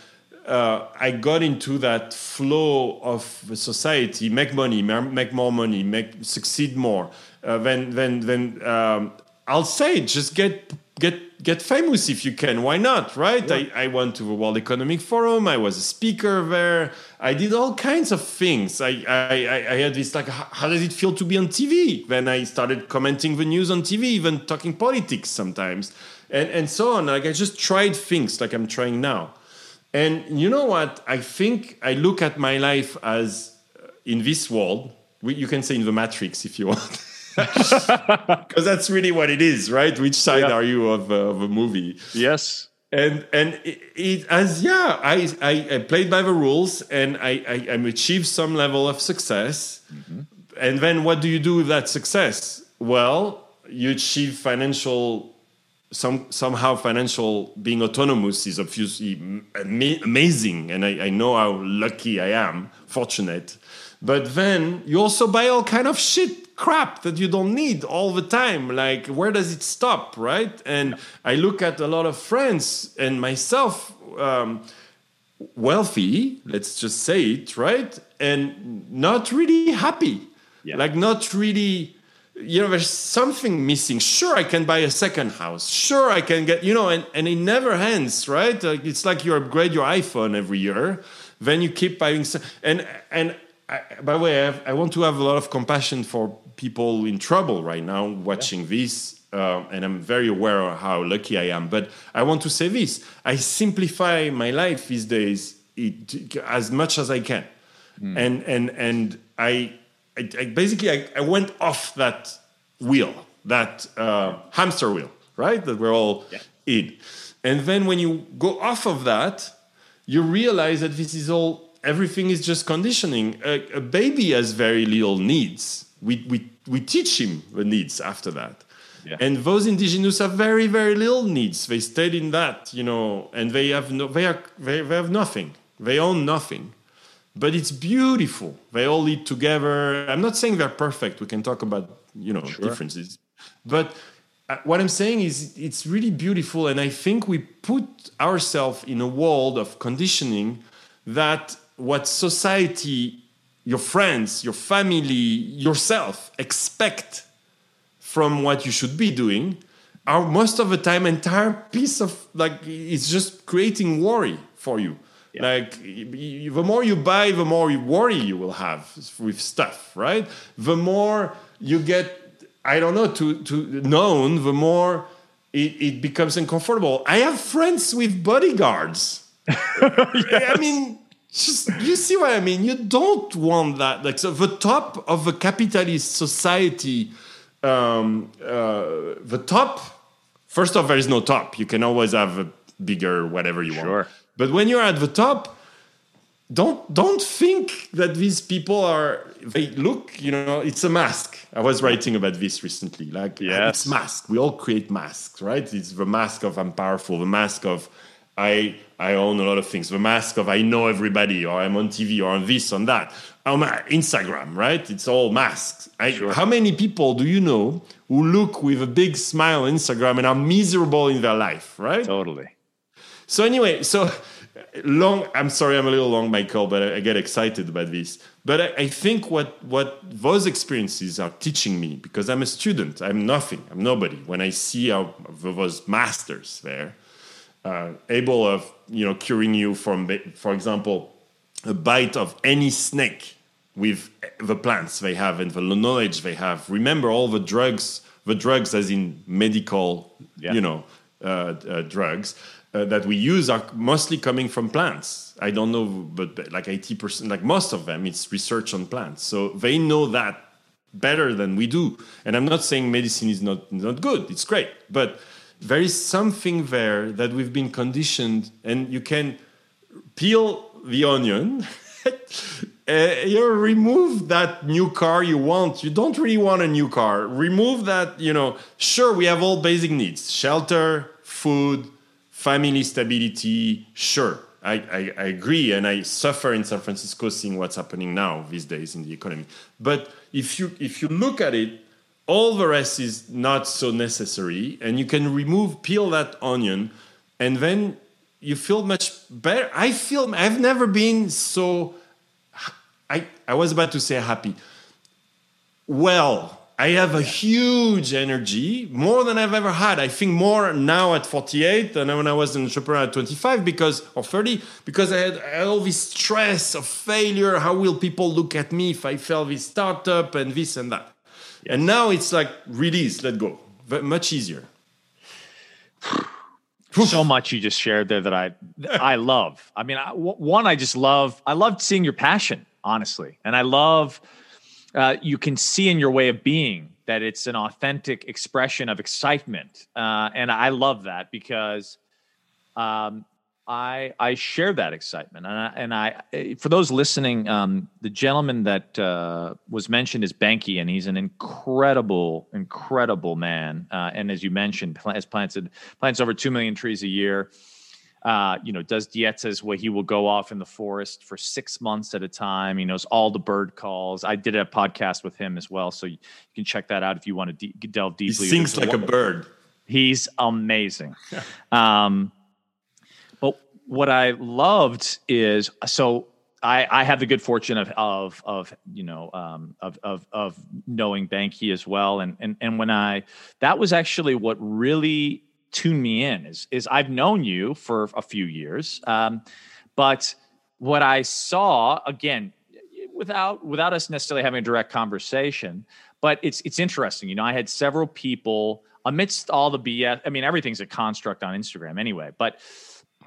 uh, I got into that flow of society, make money, make more money, make succeed more. Uh, then then then um, I'll say just get get get famous if you can. Why not? Right? Yeah. I, I went to the World Economic Forum. I was a speaker there. I did all kinds of things. I I, I had this like, how does it feel to be on TV? Then I started commenting the news on TV, even talking politics sometimes, and and so on. Like I just tried things like I'm trying now. And you know what? I think I look at my life as uh, in this world. You can say in the Matrix if you want. (laughs) because that's really what it is, right? Which side yeah. are you of, uh, of, a movie? Yes. And and it, it, as yeah, I, I, I played by the rules and I I, I achieved some level of success. Mm-hmm. And then what do you do with that success? Well, you achieve financial some somehow financial being autonomous is obviously amazing and I, I know how lucky I am fortunate. But then you also buy all kind of shit crap that you don't need all the time. Like where does it stop right? And i look at a lot of friends and myself um, wealthy let's just say it right? And not really happy. Yeah. like not really you know there's something missing. Sure i can buy a second house. Sure i can get you know and, and it never ends right? Like it's like you upgrade your iphone every year then you keep buying and and I, by the way I, have, I, want to have a lot of compassion for people in trouble right now watching yeah. this uh, and i'm very aware of how lucky i am but i want to say this. I simplify my life these days it, as much as i can. Mm. and and and i I, I basically I, I, went off that wheel, that uh, hamster wheel, right? That we're all yeah. in. And then when you go off of that, you realize that this is all everything is just conditioning. A, a baby has very little needs. We, we, we teach him the needs after that. Yeah. And those indigenous have very, very little needs. They stayed in that, you know, and they have no, they are, they, they have nothing. They own nothing but it's beautiful. They all eat together. I'm not saying they're perfect. We can talk about you know sure. differences, but uh, what I'm saying is it's really beautiful, and I think we put ourselves in a world of conditioning that what society, your friends, your family, yourself expect from what you should be doing are most of the time entire piece of like it's just creating worry for you yeah. Like the more you buy, the more worry you will have with stuff, right? The more you get, I don't know, to to known, the more it, it becomes uncomfortable. I have friends with bodyguards. (laughs) yes. I mean, just you see what I mean. You don't want that. Like so, the top of a capitalist society, um, uh, the top. First off, there is no top. You can always have a bigger whatever you sure. want. But when you're at the top, don't don't think that these people are they look you know it's a mask i was writing about this recently like uh, yes. it's mask we all create masks right it's the mask of i'm powerful the mask of i i own a lot of things the mask of i know everybody or i'm on tv or on this on that on instagram right it's all masks I, sure. how many people do you know who look with a big smile on instagram and are miserable in their life right totally so anyway, so long. I'm sorry, I'm a little long, Michael, but I, I get excited about this. But I, I, think what what those experiences are teaching me, because I'm a student, I'm nothing, I'm nobody. When I see how those masters there, uh, able of you know curing you from, for example, a bite of any snake with the plants they have and the knowledge they have. Remember all the drugs, the drugs as in medical, yeah. you know, uh, uh, drugs uh, that we use are mostly coming from plants. I don't know, but like 80%, like most of them, it's research on plants. So they know that better than we do. And I'm not saying medicine is not, not good, it's great. But there is something there that we've been conditioned, and you can peel the onion. uh, (laughs) you remove that new car you want. You don't really want a new car. Remove that, you know, sure, we have all basic needs shelter, food, family stability, sure, I, I, I, agree, and I suffer in San Francisco seeing what's happening now these days in the economy. But if you if you look at it, all the rest is not so necessary, and you can remove peel that onion, and then you feel much better. I feel I've never been so. I I was about to say happy. Well, I have a huge energy, more than I've ever had. I think more now at 48 than when I was an entrepreneur at 25 because or 30 because I had, I had all this stress of failure. How will people look at me if I fail this startup and this and that? Yes. And now it's like release, let go, much easier. (sighs) so much you just shared there that I I love. I mean, I, one I just love. I loved seeing your passion, honestly, and I love uh, you can see in your way of being that it's an authentic expression of excitement, uh, and I love that because um, I I share that excitement, and I, and I for those listening, um, the gentleman that uh, was mentioned is Benki, and he's an incredible, incredible man, uh, and as you mentioned, has planted plants over two million trees a year uh, you know, does dietas where he will go off in the forest for six months at a time. He knows all the bird calls. I did a podcast with him as well, so you, can check that out if you want to de- delve deeply. He sings like a bird. He's amazing. (laughs) um, but what I loved is so I, I have the good fortune of of of you know um, of of of knowing Benki as well, and and and when I that was actually what really tuned me in is is I've known you for a few years, um, but what I saw again without without us necessarily having a direct conversation, but it's it's interesting. You know, I had several people amidst all the BS. I mean, everything's a construct on Instagram anyway, but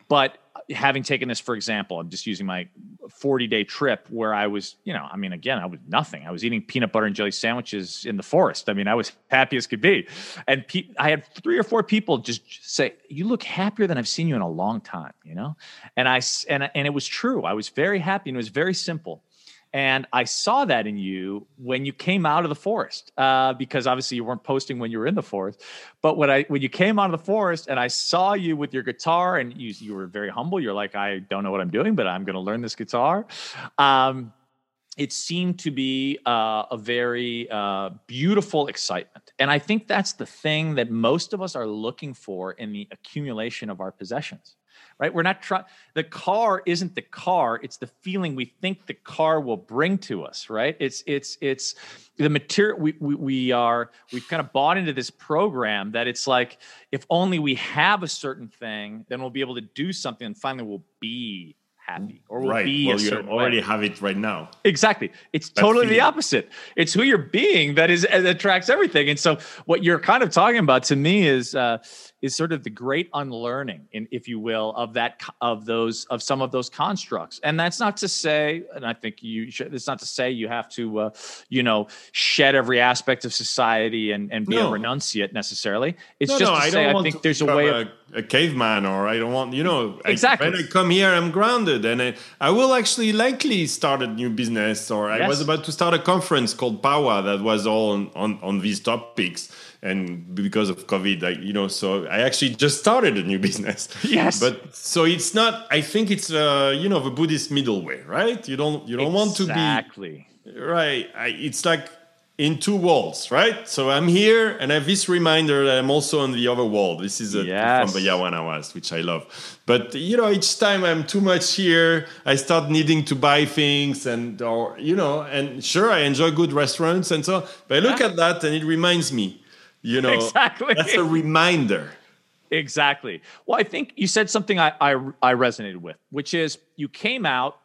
but having taken this, for example, I'm just using my 40 day trip where I was, you know, I mean, again, I was nothing. I was eating peanut butter and jelly sandwiches in the forest. I mean, I was (laughs) happy as could be. And pe- I had three or four people just say, "You look happier than I've seen you in a long time," you know. And I and and it was true. I was very happy, and it was very simple. And I saw that in you when you came out of the forest, uh, because obviously you weren't posting when you were in the forest. But when I when you came out of the forest and I saw you with your guitar and you you were very humble, you're like, I don't know what I'm doing, but I'm going to learn this guitar. Um, it seemed to be uh, a very uh, beautiful excitement. And I think that's the thing that most of us are looking for in the accumulation of our possessions right? We're not trying, the car isn't the car, it's the feeling we think the car will bring to us, right? It's, it's, it's the material, we, we, we are, we've kind of bought into this program that it's like, if only we have a certain thing, then we'll be able to do something and finally we'll be happy or will right. be well, you already way. have it right now. Exactly. It's That totally the feeling. opposite. It's who you're being that is that attracts everything. And so what you're kind of talking about to me is uh is sort of the great unlearning in if you will of that of those of some of those constructs. And that's not to say and I think you should it's not to say you have to uh you know shed every aspect of society and and be No. a renunciate necessarily. It's No, just no, to I say I think there's a way of a, a caveman, or I don't want, you know, I- Exactly. when I come here, I'm grounded, and I, I will actually likely start a new business, or I was about to start a conference called Power that was all on, on, on these topics, and because of COVID, I, you know, so I actually just started a new (laughs) business. Yes. but so it's not. I think it's uh, you know, the Buddhist middle way, right? You don't you don't want to be exactly. Right. I, it's like in two worlds, right? So I'm here and I have this reminder that I'm also on the other world. This is a, Yes. from the Yawanawas, which I love. But you know, each time I'm too much here, I start needing to buy things and or you know, and sure I enjoy good restaurants and so on. But I look Yeah. at that and it reminds me, you (laughs) know, Exactly. that's a reminder. Exactly. Well, I think you said something I, I I resonated with, which is you came out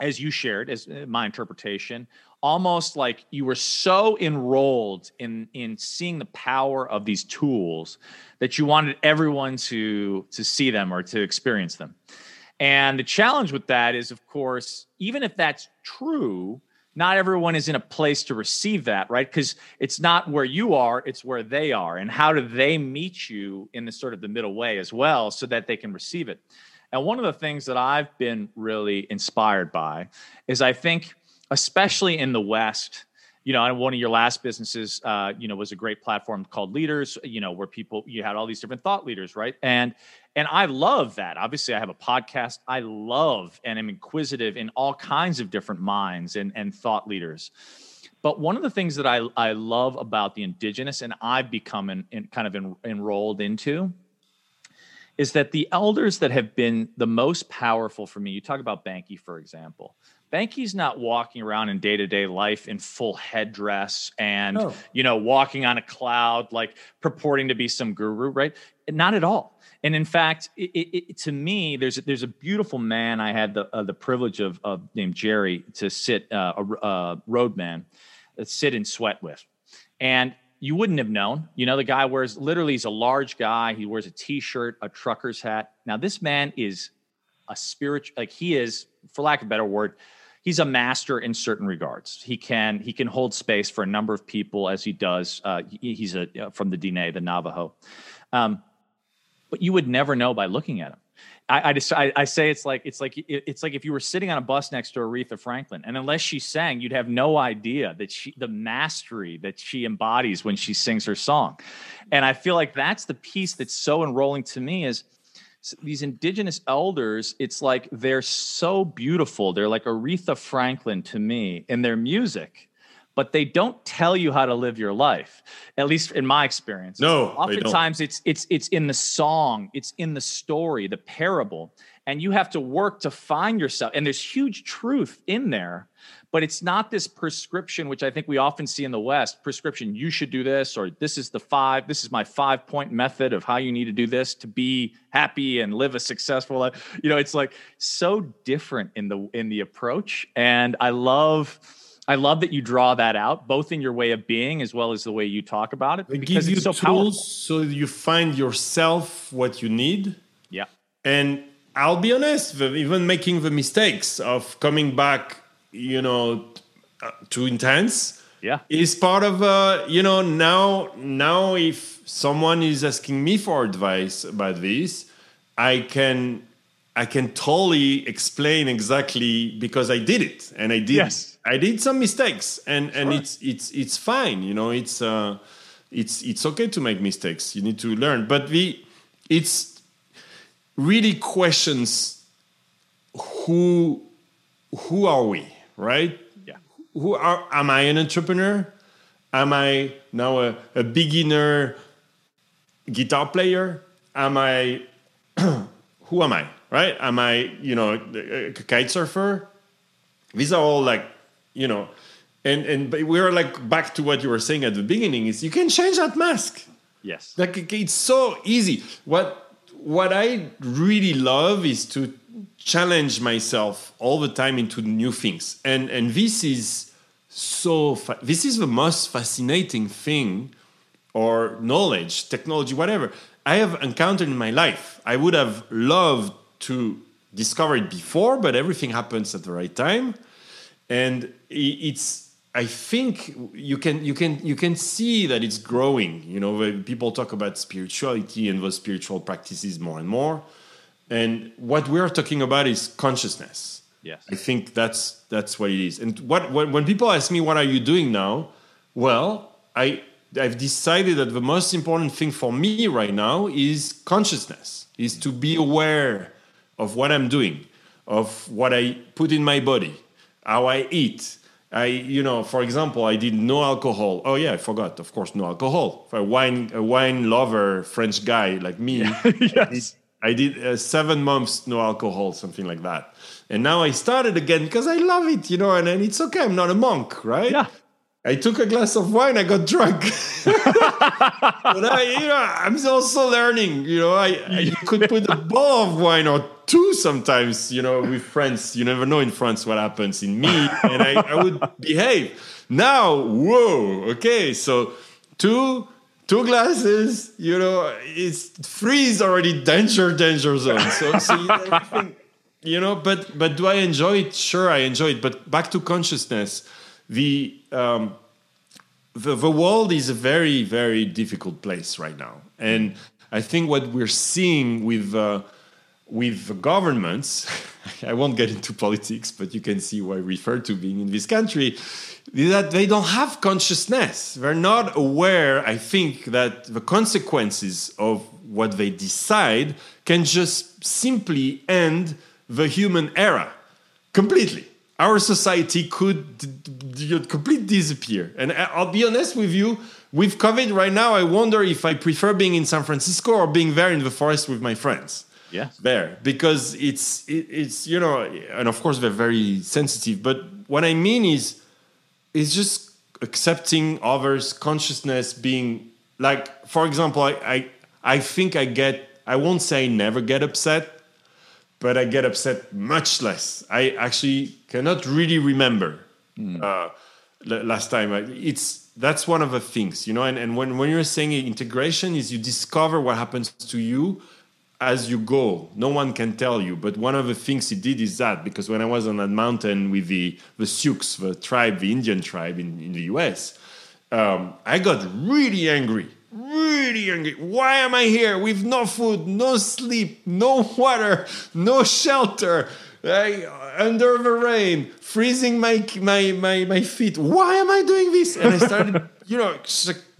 as you shared as uh, my interpretation, almost like you were so enrolled in in seeing the power of these tools that you wanted everyone to to see them or to experience them. And the challenge with that is, of course, even if that's true, not everyone is in a place to receive that, right? Because it's not where you are, it's where they are. And how do they meet you in the sort of the middle way as well so that they can receive it? And one of the things that I've been really inspired by is I think, especially in the West, you know, one of your last businesses, uh, you know, was a great platform called Leaders, you know, where people you had all these different thought leaders, right? And and I love that. Obviously, I have a podcast. I love and am inquisitive in all kinds of different minds and and thought leaders. But one of the things that I I love about the indigenous and I've become in, in kind of en, enrolled into is that the elders that have been the most powerful for me. You talk about Benki, for example. Benki's not walking around in day-to-day life in full headdress and No. you know walking on a cloud like purporting to be some guru, right? Not at all. And in fact, it, it, to me, there's a, there's a beautiful man I had the uh, the privilege of, of named Jerry to sit uh, a, a roadman, uh, sit and sweat with, and you wouldn't have known. You know, the guy wears literally he's a large guy. He wears a t-shirt, a trucker's hat. Now this man is a spiritual like he is for lack of a better word he's a master in certain regards. He can he can hold space for a number of people as he does uh, he's a uh, from the Diné, the navajo. Um, but you would never know by looking at him. I, I just I, I say it's like it's like it's like if you were sitting on a bus next to Aretha Franklin, and unless she sang, you'd have no idea that she the mastery that she embodies when she sings her song. And I feel like that's the piece that's so enrolling to me is these indigenous elders. It's like they're so beautiful. They're like Aretha Franklin to me in their music, but they don't tell you how to live your life. At least in my experience. No, oftentimes it's it's it's in the song, it's in the story, the parable, and you have to work to find yourself. And there's huge truth in there but it's not this prescription which i think we often see in the west prescription you should do this or this is the five this is my five point method of how you need to do this to be happy and live a successful life you know it's like so different in the in the approach and i love I love that you draw that out, both in your way of being as well as the way you talk about it. It gives you so tools powerful. so you find yourself what you need. Yeah. And I'll be honest, even making the mistakes of coming back you know too intense yeah is part of uh you know now now if someone is asking me for advice about this i can i can totally explain exactly because i did it and i did yes. i did some mistakes and sure. and it's it's it's fine you know it's uh it's it's okay to make mistakes you need to learn but the it's really questions who who are we right? Yeah. Who are am I an entrepreneur? Am I now a, a beginner guitar player? Am I (clears throat) who am I? Right? Am I, you know, a kite surfer? These are all like, you know, and and we're like back to what you were saying at the beginning is you can change that mask. Yes. Like it's so easy. What what I really love is to challenge myself all the time into new things. And and this is so fa- this is the most fascinating thing or knowledge technology whatever i have encountered in my life. I would have loved to discover it before but everything happens at the right time. And it's i think you can you can you can see that it's growing you know people talk about spirituality and those spiritual practices more and more and what we're talking about is consciousness. Yes. I think that's that's what it is. And what when, when people ask me what are you doing now? Well, I I've decided that the most important thing for me right now is consciousness, is to be aware of what I'm doing, of what I put in my body, how I eat. I, you know, for example, I did no alcohol. Oh yeah, I forgot. Of course, no alcohol. For a wine, a wine lover French guy like me, (laughs) yes. I did uh, seven months no alcohol, something like that. And now I started again because I love it, you know, and, and it's okay. I'm not a monk, right? Yeah. I took a glass of wine, I got drunk. (laughs) but I, you know, I'm also learning, you know, I, I (laughs) could put a bottle of wine or two sometimes, you know, with friends. You never know in France what happens in me. And I, I would (laughs) behave. Now, whoa, okay, so two two glasses, you know, it's three is already danger, danger zone. So, so you, know, you know, but but do I enjoy it? Sure, I enjoy it. But back to consciousness, the um, the the world is a very very difficult place right now, and I think what we're seeing with uh, with governments, (laughs) I won't get into politics, but you can see why I refer to being in this country that they don't have consciousness. They're not aware, I think, that the consequences of what they decide can just simply end the human era completely. Our society could completely disappear. And uh, I'll be honest with you, with COVID right now, I wonder if I prefer being in San Francisco or being there in the forest with my friends. Yeah, there because it's it, it's you know, and of course they're very sensitive. But what I mean is it's just accepting others consciousness being like for example I, I i think i get i won't say never get upset but i get upset much less i actually cannot really remember mm. uh, last time it's that's one of the things you know and, and when, when you're saying integration is you discover what happens to you as you go. No one can tell you. But one of the things he did is that because when I was on that mountain with the the Sioux, the tribe, the Indian tribe in, in the US, um, I got really angry. Really angry. Why am I here with no food, no sleep, no water, no shelter? I, under the rain, freezing my, my my my feet. Why am I doing this? And I started, (laughs) you know,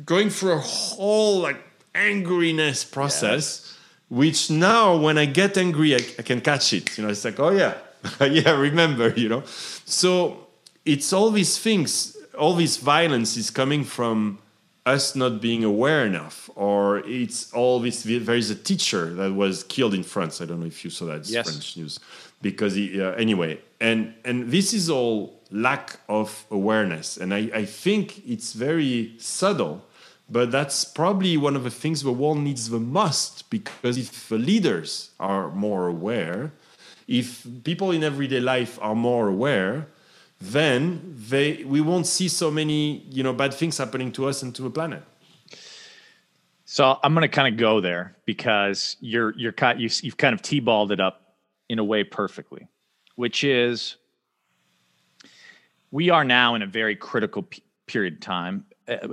going through a whole like angriness process. Yes which now when I get angry, I, I can catch it. You know, it's like, oh yeah, (laughs) yeah, remember, you know. So it's all these things all this violence is coming from us not being aware enough, or it's all this. There is a teacher that was killed in France. I don't know if you saw that. It's yes. French news because he, uh, anyway, and and this is all lack of awareness, and I, I think it's very subtle. But that's probably one of the things the world needs the most because if the leaders are more aware, if people in everyday life are more aware, then they we won't see so many you know bad things happening to us and to the planet. So I'm going to kind of go there because you're you're you've, you've kind of t-balled it up in a way perfectly, which is we are now in a very critical period of time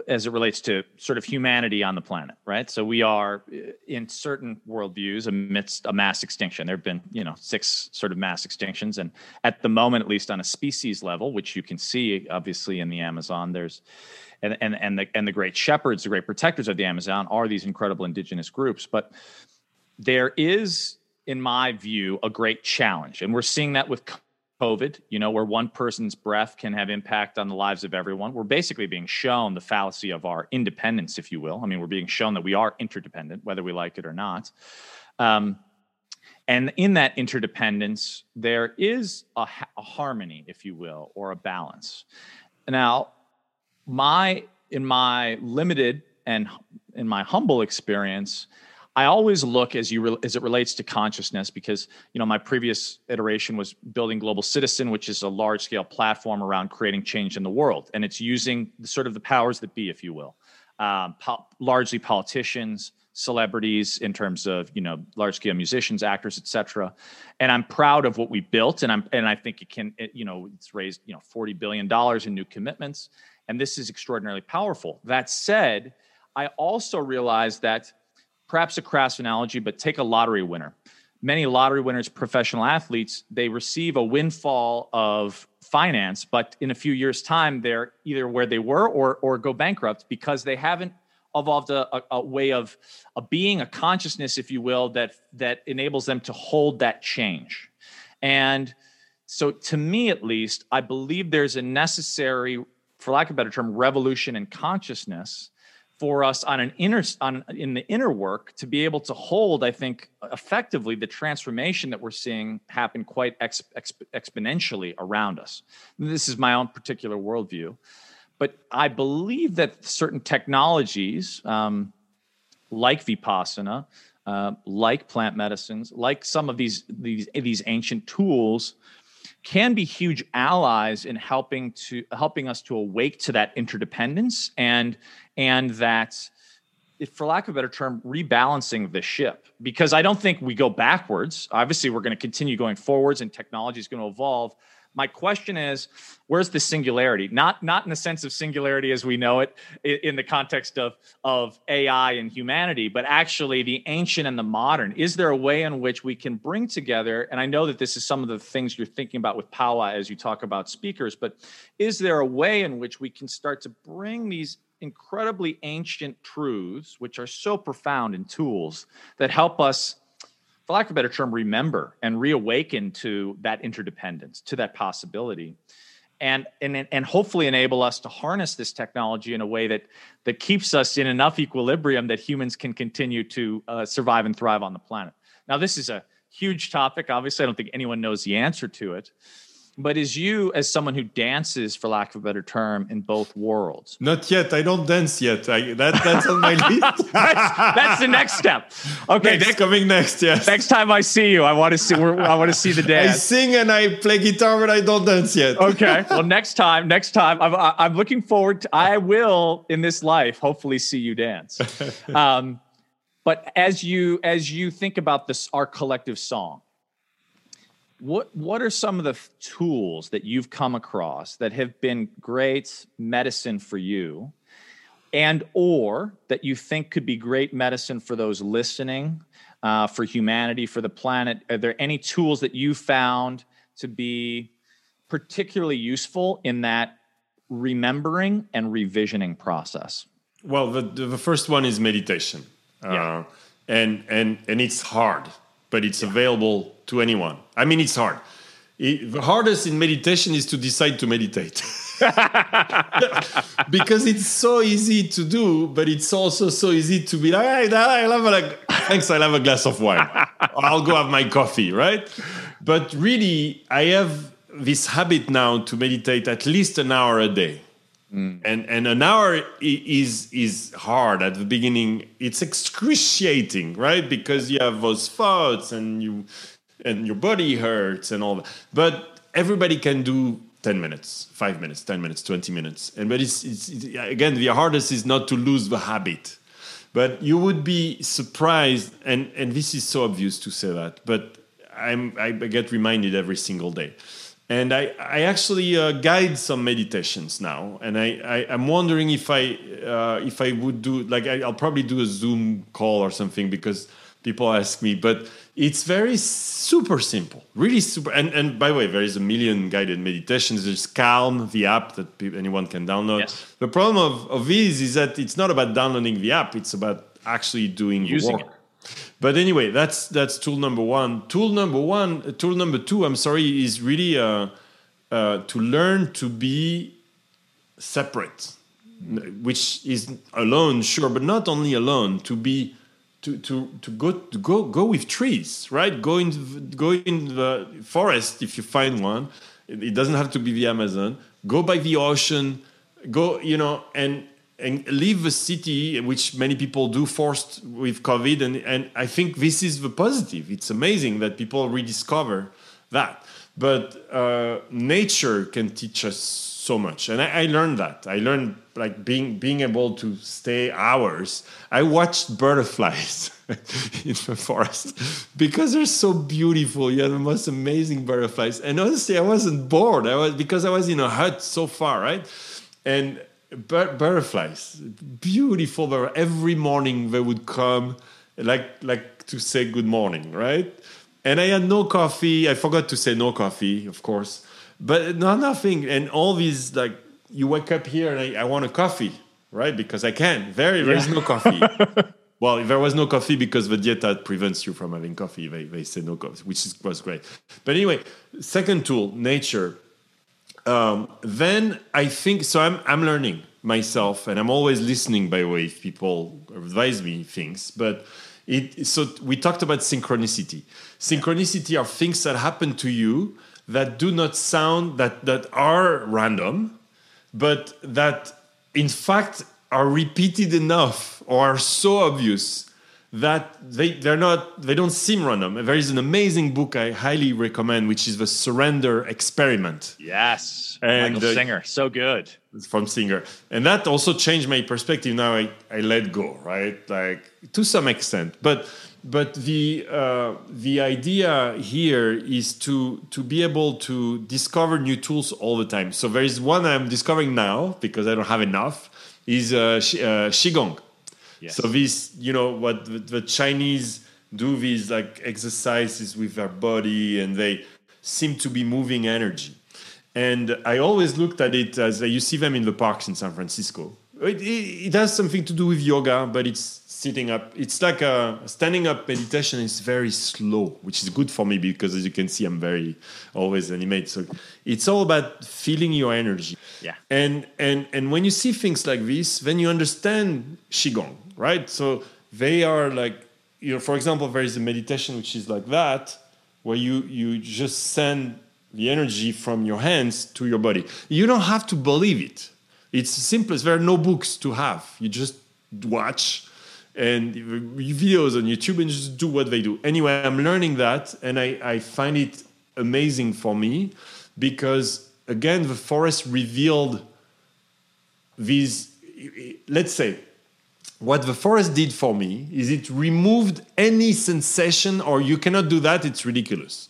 as it relates to sort of humanity on the planet, right? So we are uh, in certain worldviews amidst a mass extinction. There have been, you know, six sort of mass extinctions, and at the moment, at least on a species level, which you can see obviously in the Amazon, there's and and and the and the great shepherds, the great protectors of the Amazon, are these incredible indigenous groups. But there is, in my view, a great challenge, and we're seeing that with COVID, you know, where one person's breath can have impact on the lives of everyone. We're basically being shown the fallacy of our independence, if you will. I mean, we're being shown that we are interdependent, whether we like it or not. Um, and in that interdependence, there is a, a harmony, if you will, or a balance. Now, my in my limited and in my humble experience, I always look as you re, as it relates to consciousness because you know my previous iteration was building Global Citizen, which is a large scale platform around creating change in the world, and it's using sort of the powers that be, if you will, um, po- largely politicians, celebrities in terms of you know large scale musicians, actors, etc. And I'm proud of what we built, and I'm and I think it can it, you know it's raised you know 40 billion dollars in new commitments, and this is extraordinarily powerful. That said, I also realize that perhaps a crass analogy, but take a lottery winner. Many lottery winners, professional athletes, they receive a windfall of finance, but in a few years' time, they're either where they were or, or go bankrupt because they haven't evolved a, a, a way of a being, a consciousness, if you will, that that enables them to hold that change. And so, to me at least, I believe there's a necessary, for lack of a better term, revolution in consciousness for us on an inner on in the inner work to be able to hold i think effectively the transformation that we're seeing happen quite ex, ex, exponentially around us. This is my own particular worldview but i believe that certain technologies um, like vipassana uh, like plant medicines like some of these these these ancient tools can be huge allies in helping to helping us to awake to that interdependence and and that if, for lack of a better term rebalancing the ship. Because i don't think we go backwards. Obviously we're going to continue going forwards and technology is going to evolve my question is, where's the singularity? Not not in the sense of singularity as we know it in the context of of AI and humanity, but actually the ancient and the modern. Is there a way in which we can bring together? And I know that this is some of the things you're thinking about with Paula as you talk about speakers, but is there a way in which we can start to bring these incredibly ancient truths, which are so profound in tools that help us for lack of a better term, remember and reawaken to that interdependence, to that possibility. And, and, and hopefully enable us to harness this technology in a way that, that keeps us in enough equilibrium that humans can continue to uh, survive and thrive on the planet. Now, this is a huge topic. Obviously, I don't think anyone knows the answer to it but is you as someone who dances for lack of a better term in both worlds? Not yet. I don't dance yet. I, that, that's on my list. (laughs) That's, that's, the next step. Okay. Next, coming next yes. Next time i see you i want to see i want to see the (laughs) dance. i sing and i play guitar but i don't dance yet. Okay. (laughs) Well next time next time i'm, I'm looking forward to i will in this life hopefully see you dance. Um, but as you as you think about this our collective song what what are some of the tools that you've come across that have been great medicine for you and or that you think could be great medicine for those listening uh, for humanity for the planet? Are there any tools that you found to be particularly useful in that remembering and revisioning process? Well the, the first one is meditation yeah. Uh, and and and it's hard but it's yeah. available to anyone. I mean, it's hard. It, the hardest in meditation is to decide to meditate. (laughs) because it's so easy to do, but it's also so easy to be like, I love like, thanks, I love a glass of wine. I'll go have my coffee, right? But really, I have this habit now to meditate at least an hour a day. Mm. And and an hour is is hard at the beginning. It's excruciating, right? Because you have those thoughts and you and your body hurts and all that. But everybody can do 10 minutes, 5 minutes, 10 minutes, 20 minutes. And but it's, it's, it's again the hardest is not to lose the habit. But you would be surprised and and this is so obvious to say that, but I'm I get reminded every single day. And I, I actually uh, guide some meditations now, and I, I am wondering if I uh, if I would do like I, I'll probably do a Zoom call or something because people ask me, but it's very super simple, really super. And, and by the way, there is a million guided meditations. There's Calm, the app that people, anyone can download. Yes. The problem of, of these is that it's not about downloading the app, it's about actually doing Using work. It. But anyway, that's that's tool number one. Tool number one, tool number two. I'm sorry, is really uh, uh, to learn to be separate, which is alone, sure, but not only alone. To be to, to, to go to go go with trees, right? Go in go in the forest if you find one. It doesn't have to be the Amazon. Go by the ocean. Go, you know, and and leave the city, which many people do, forced with COVID. And and I think this is the positive. It's amazing that people rediscover that. But uh, nature can teach us so much, and I, I learned that. I learned like being being able to stay hours. I watched butterflies (laughs) in the forest because they're so beautiful. You have the most amazing butterflies, and honestly, I wasn't bored. I was because I was in a hut so far, right? And but butterflies, beautiful. Every morning they would come, like like to say good morning, right? And I had no coffee. I forgot to say no coffee, of course, but no nothing. And all these like you wake up here and I, I want a coffee, right? Because I can. There, there is no coffee. (laughs) well, there was no coffee because the dieta prevents you from having coffee. They, they say no coffee, which is, was great. But anyway, second tool, nature. Um, then I think so. I'm I'm learning myself, and I'm always listening. By the way, if people advise me things, but it. So we talked about synchronicity. Synchronicity are things that happen to you that do not sound that that are random but that in fact are repeated enough or are so obvious that they they're not they don't seem random. There is an amazing book I highly recommend, which is the Surrender Experiment. Yes, and Michael uh, Singer, so good from Singer, and that also changed my perspective. Now I I let go, right, like to some extent, but but the uh, the idea here is to to be able to discover new tools all the time. So there is one I'm discovering now because I don't have enough is uh, uh, qigong. Yes. So this, you know, what the, the Chinese do these like exercises with their body, and they seem to be moving energy. And I always looked at it as uh, you see them in the parks in San Francisco. It, it, it has something to do with yoga, but it's sitting up. It's like a standing up meditation is very slow, which is good for me because as you can see, I'm very always animated. So it's all about feeling your energy. Yeah. And and and when you see things like this, then you understand qigong, right? So they are like you know, for example, there is a meditation which is like that, where you you just send the energy from your hands to your body. You don't have to believe it. It's simple. There are no books to have. You just watch and videos on YouTube and just do what they do. Anyway, I'm learning that and I, I find it amazing for me because, again, the forest revealed these. Let's say, what the forest did for me is it removed any sensation, or you cannot do that, it's ridiculous.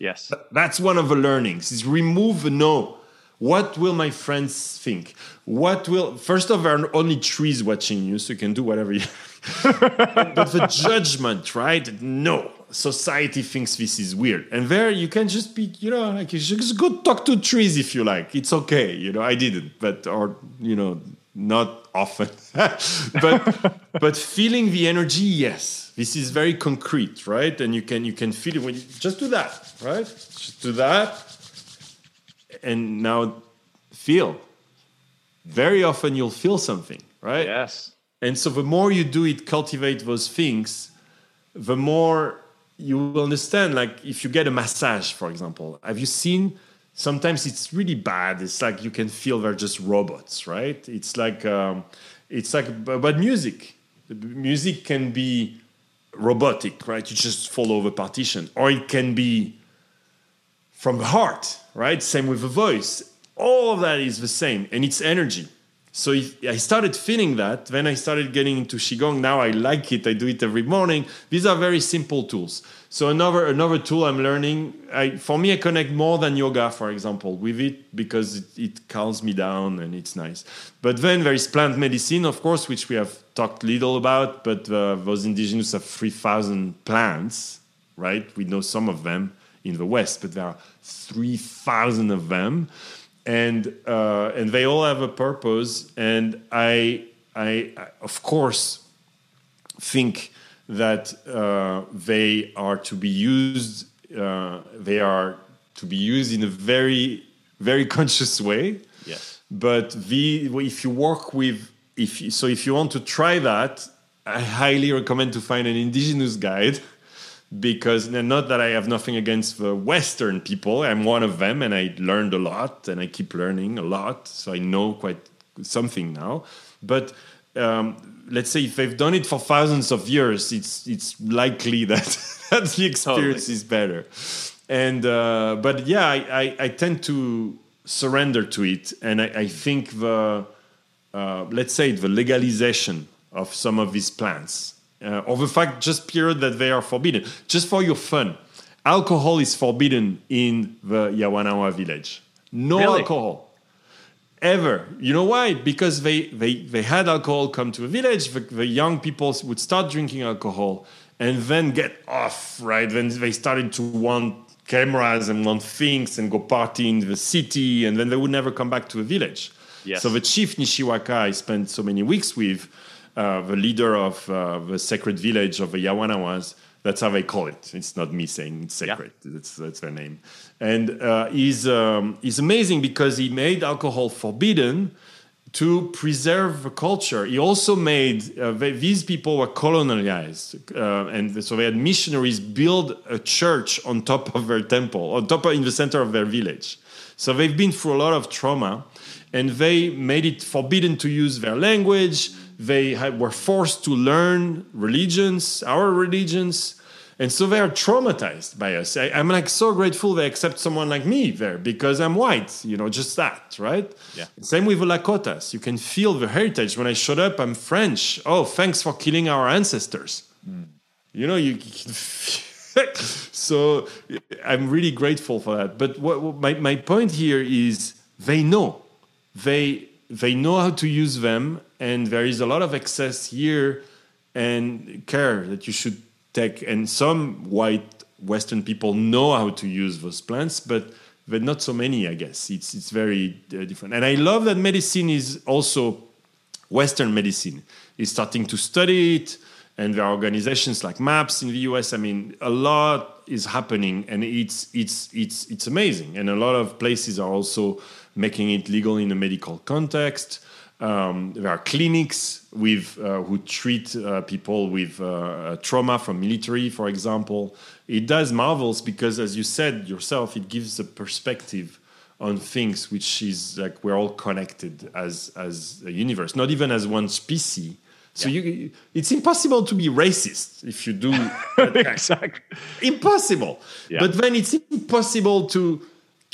Yes. That's one of the learnings is remove the no. What will my friends think? What will first of all, only trees watching you, so you can do whatever you (laughs) but the judgment, right? No, society thinks this is weird. And there you can just be, you know, like you just go talk to trees if you like. It's okay. You know, I didn't, but, or, you know, not often, (laughs) but but feeling the energy, yes, this is very concrete, right? And you can you can feel it when you just do that, right? Just do that, and now feel. Very often you'll feel something, right? Yes. And so the more you do it, cultivate those things, the more you will understand. Like if you get a massage, for example, have you seen? Sometimes it's really bad. It's like you can feel they're just robots, right? It's like um, it's like but music. Music can be robotic, right? You just follow the partition, or it can be from the heart, right? Same with the voice. All of that is the same, and it's energy. So I started feeling that, then I started getting into qigong. Now I like it. I do it every morning. These are very simple tools. So another another tool I'm learning. I, for me, I connect more than yoga, for example, with it because it, it calms me down and it's nice. But then there is plant medicine, of course, which we have talked little about. But uh, those indigenous have three thousand plants, right? We know some of them in the West, but there are three thousand of them and uh, and they all have a purpose. And I, I, I of course, think that uh, they are to be used. Uh, they are to be used in a very, very (laughs) conscious way. Yes. But the if you work with if you, so if you want to try that, I highly recommend to find an indigenous guide (laughs) because not that I have nothing against the Western people, I'm one of them, and I learned a lot, and I keep learning a lot, so I know quite something now. But um, let's say if they've done it for thousands of years, it's it's likely (laughs) that that the experience totally. is better. And uh, but yeah, I, I, I, tend to surrender to it, and I, I think the uh, let's say the legalization of some of these plants uh, or the fact just period that they are forbidden, just for your fun. Alcohol is forbidden in the Yawanawa village. No really? alcohol. Ever. You know why? Because they, they, they had alcohol come to a village, the, the young people would start drinking alcohol and then get off, right? Then they started to want cameras and want things and go party in the city, and then they would never come back to a village. Yes. So the chief Nishiwaka I spent so many weeks with, uh, the leader of uh, the sacred village of the Yawanawas. That's how they call it. It's not me saying it's sacred. Yeah. That's, that's their name. And uh, he's, um, he's amazing because he made alcohol forbidden to preserve the culture. He also made uh, these people were colonized. uh, and so they had missionaries build a church on top of their temple, on top of, in the center of their village. So they've been through a lot of trauma, and they made it forbidden to use their language they had, were forced to learn religions, our religions, and so they are traumatized by us. I, am like so grateful they accept someone like me there because I'm white, you know, just that, right? Yeah. Same with the Lakotas. You can feel the heritage. When I showed up, I'm French. Oh, thanks for killing our ancestors. Mm. You know, you. (laughs) so I'm really grateful for that. But what, what, my, my point here is they know. They they know how to use them and there is a lot of excess here and care that you should take. And some white western people know how to use those plants but but not so many i guess. It's it's very uh, different. And i love that medicine is also western medicine. Is starting to study it and there are organizations like maps in the us i mean a lot is happening and it's it's it's it's amazing. And a lot of places are also making it legal in a medical context um, there are clinics with uh, who treat uh, people with uh, trauma from military, for example. It does marvels because, as you said yourself, it gives a perspective on things which is like we're all connected as as a universe, not even as one species. So yeah. you, it's impossible to be racist if you do (laughs) exactly impossible. Yeah. But then it's impossible to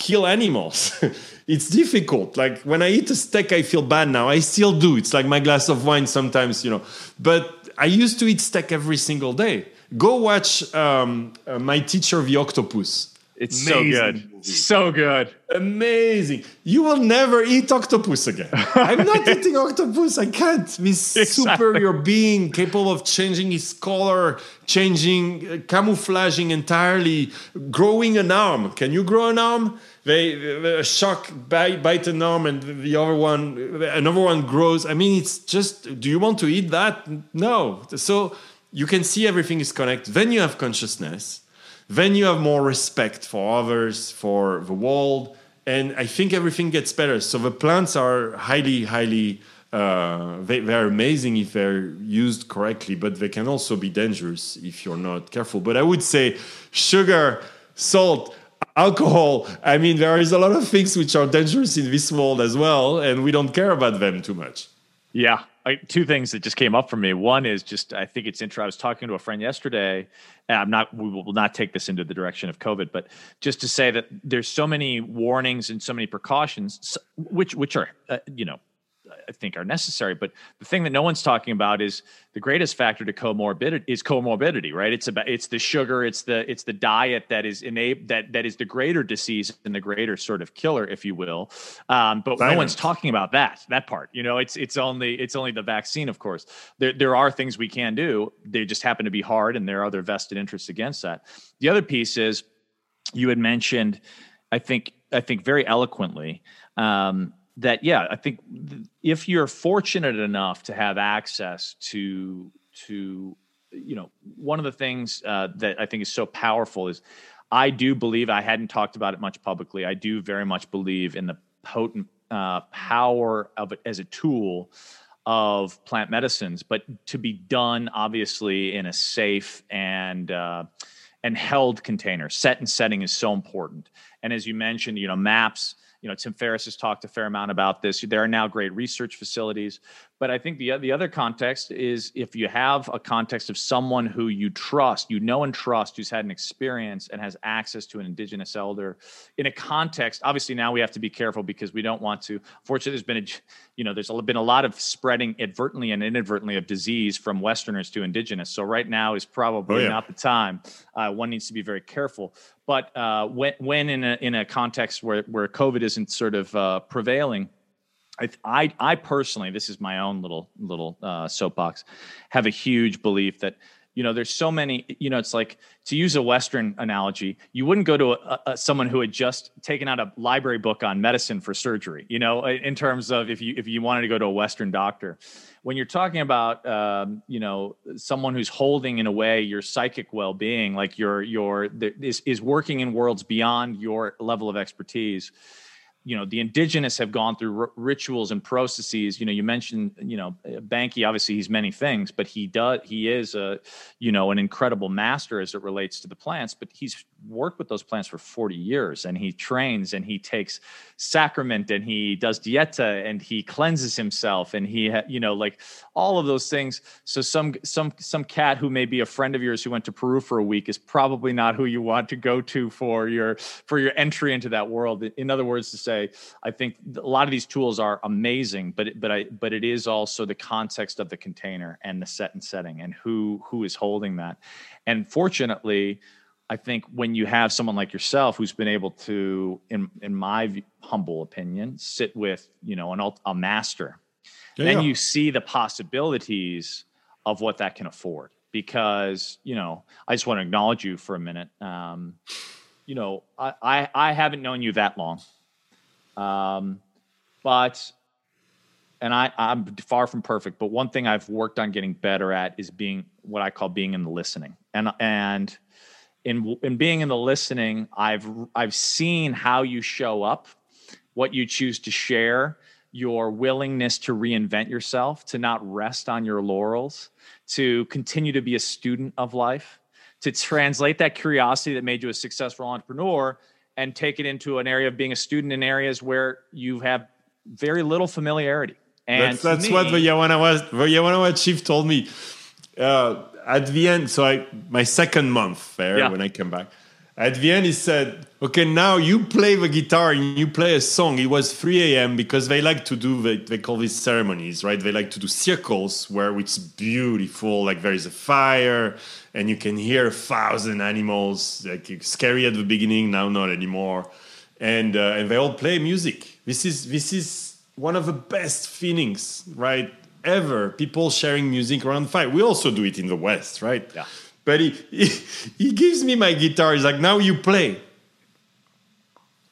kill animals. (laughs) it's difficult. Like when I eat a steak, I feel bad now. I still do. It's like my glass of wine sometimes, you know. But I used to eat steak every single day. Go watch um, uh, my teacher, the octopus. It's Amazing so good. So good. Amazing. You will never eat octopus again. (laughs) I'm not eating octopus. I can't. This exactly. superior being capable of changing his color, changing, uh, camouflaging entirely, growing an arm. Can you grow an arm? They, they shock bite, bite an arm and the other one, another one grows. I mean, it's just, do you want to eat that? No. So you can see everything is connected. Then you have consciousness then you have more respect for others, for the world, and I think everything gets better. So the plants are highly, highly, uh, they, they're amazing if they're used correctly, but they can also be dangerous if you're not careful. But I would say sugar, salt, alcohol. I mean, there is a lot of things which are dangerous in this world as well, and we don't care about them too much. Yeah, I, two things that just came up for me. One is just I think it's interesting. I was talking to a friend yesterday, and I'm not. We will not take this into the direction of COVID, but just to say that there's so many warnings and so many precautions, which which are uh, you know I think are necessary. But the thing that no one's talking about is the greatest factor to comorbidity is comorbidity, right? It's about it's the sugar, it's the it's the diet that is enable that that is the greater disease and the greater sort of killer, if you will. Um, but no one's talking about that that part. You know, it's it's only it's only the vaccine, of course. There there are things we can do. They just happen to be hard, and there are other vested interests against that. The other piece is you had mentioned, I think I think very eloquently. Um, that yeah i think if you're fortunate enough to have access to to you know one of the things uh, that i think is so powerful is i do believe i hadn't talked about it much publicly i do very much believe in the potent uh, power of it as a tool of plant medicines. But to be done obviously in a safe and uh, and held container set and setting is so important. And as you mentioned you know maps you know tim ferriss has talked a fair amount about this. There are now great research facilities but I think the the other context is if you have a context of someone who you trust, you know and trust, who's had an experience and has access to an indigenous elder, in a context. Obviously, now we have to be careful because we don't want to. Fortunately, there's been a you know there's been a lot of spreading advertently and inadvertently of disease from Westerners to indigenous. So right now is probably oh, yeah. not the time. Uh, one needs to be very careful. But uh, when when in a in a context where where COVID isn't sort of uh, prevailing I, I, I personally, this is my own little little uh, soapbox, have a huge belief that you know there's so many you know it's like to use a western analogy you wouldn't go to a, a, someone who had just taken out a library book on medicine for surgery you know in terms of if you if you wanted to go to a western doctor. When you're talking about um, you know someone who's holding in a way your psychic well-being like your your is, is working in worlds beyond your level of expertise you know the indigenous have gone through r- rituals and processes. You know you mentioned you know Benki obviously he's many things but he does he is a you know an incredible master as it relates to the plants but he's worked with those plants for 40 years and he trains and he takes sacrament and he does dieta and he cleanses himself and he ha- you know like all of those things. So some some some cat who may be a friend of yours who went to Peru for a week is probably not who you want to go to for your for your entry into that world. In other words to say I think a lot of these tools are amazing but but I but it is also the context of the container and the set and setting and who who is holding that and fortunately I think when you have someone like yourself who's been able to, in in my humble opinion, sit with you know an a master, yeah, then you see the possibilities of what that can afford. Because you know, I just want to acknowledge you for a minute. Um, you know, I, I, I haven't known you that long, um, but and I, I'm far from perfect. But one thing I've worked on getting better at is being what I call being in the listening, and and in in being in the listening, I've I've seen how you show up, what you choose to share, your willingness to reinvent yourself, to not rest on your laurels, to continue to be a student of life, to translate that curiosity that made you a successful entrepreneur and take it into an area of being a student in areas where you have very little familiarity. And that's, that's me, what the Yawanawa, the Yawanawa chief told me. Uh, at the end, so I my second month there yeah. when I came back, at the end he said okay now you play the guitar and you play a song. It was 3 a.m because they like to do they, they call these ceremonies right? They like to do circles where it's beautiful like there is a fire and you can hear a thousand animals like scary at the beginning now not anymore. And uh, and they all play music. This is this is one of the best feelings right ever. People sharing music around fire. We also do it in the west right? Yeah. But he, he he gives me my guitar he's like now you play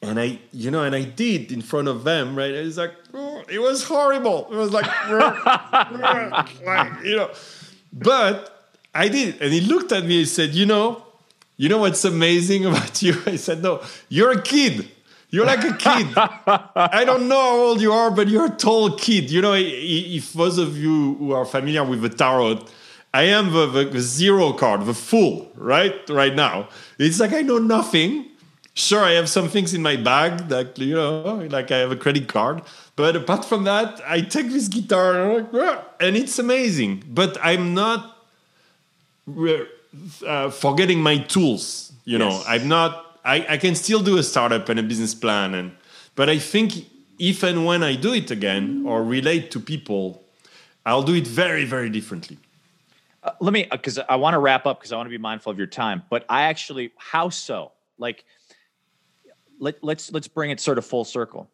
and I, you know, and I did in front of them, right? It was like, oh, it was horrible. It was like, like, you know, but I did. And he looked at me and said, you know, you know what's amazing (laughs) about you? I said, no, you're a kid. You're like a kid. I don't know how old you are, but you're a tall kid. You know, if those of you who are familiar with the tarot, I am the, the, the zero card, the fool, right? Right now. It's like I know nothing sure i have some things in my bag that you know like i have a credit card but apart from that i take this guitar and it's amazing but i'm not uh, forgetting my tools you know Yes. i'm not I, I can still do a startup and a business plan and but i think if and when i do it again or relate to people i'll do it very very differently Uh, let me because I want to wrap up because I want to be mindful of your time. But I actually, how so? Like, let, let's let's bring it sort of full circle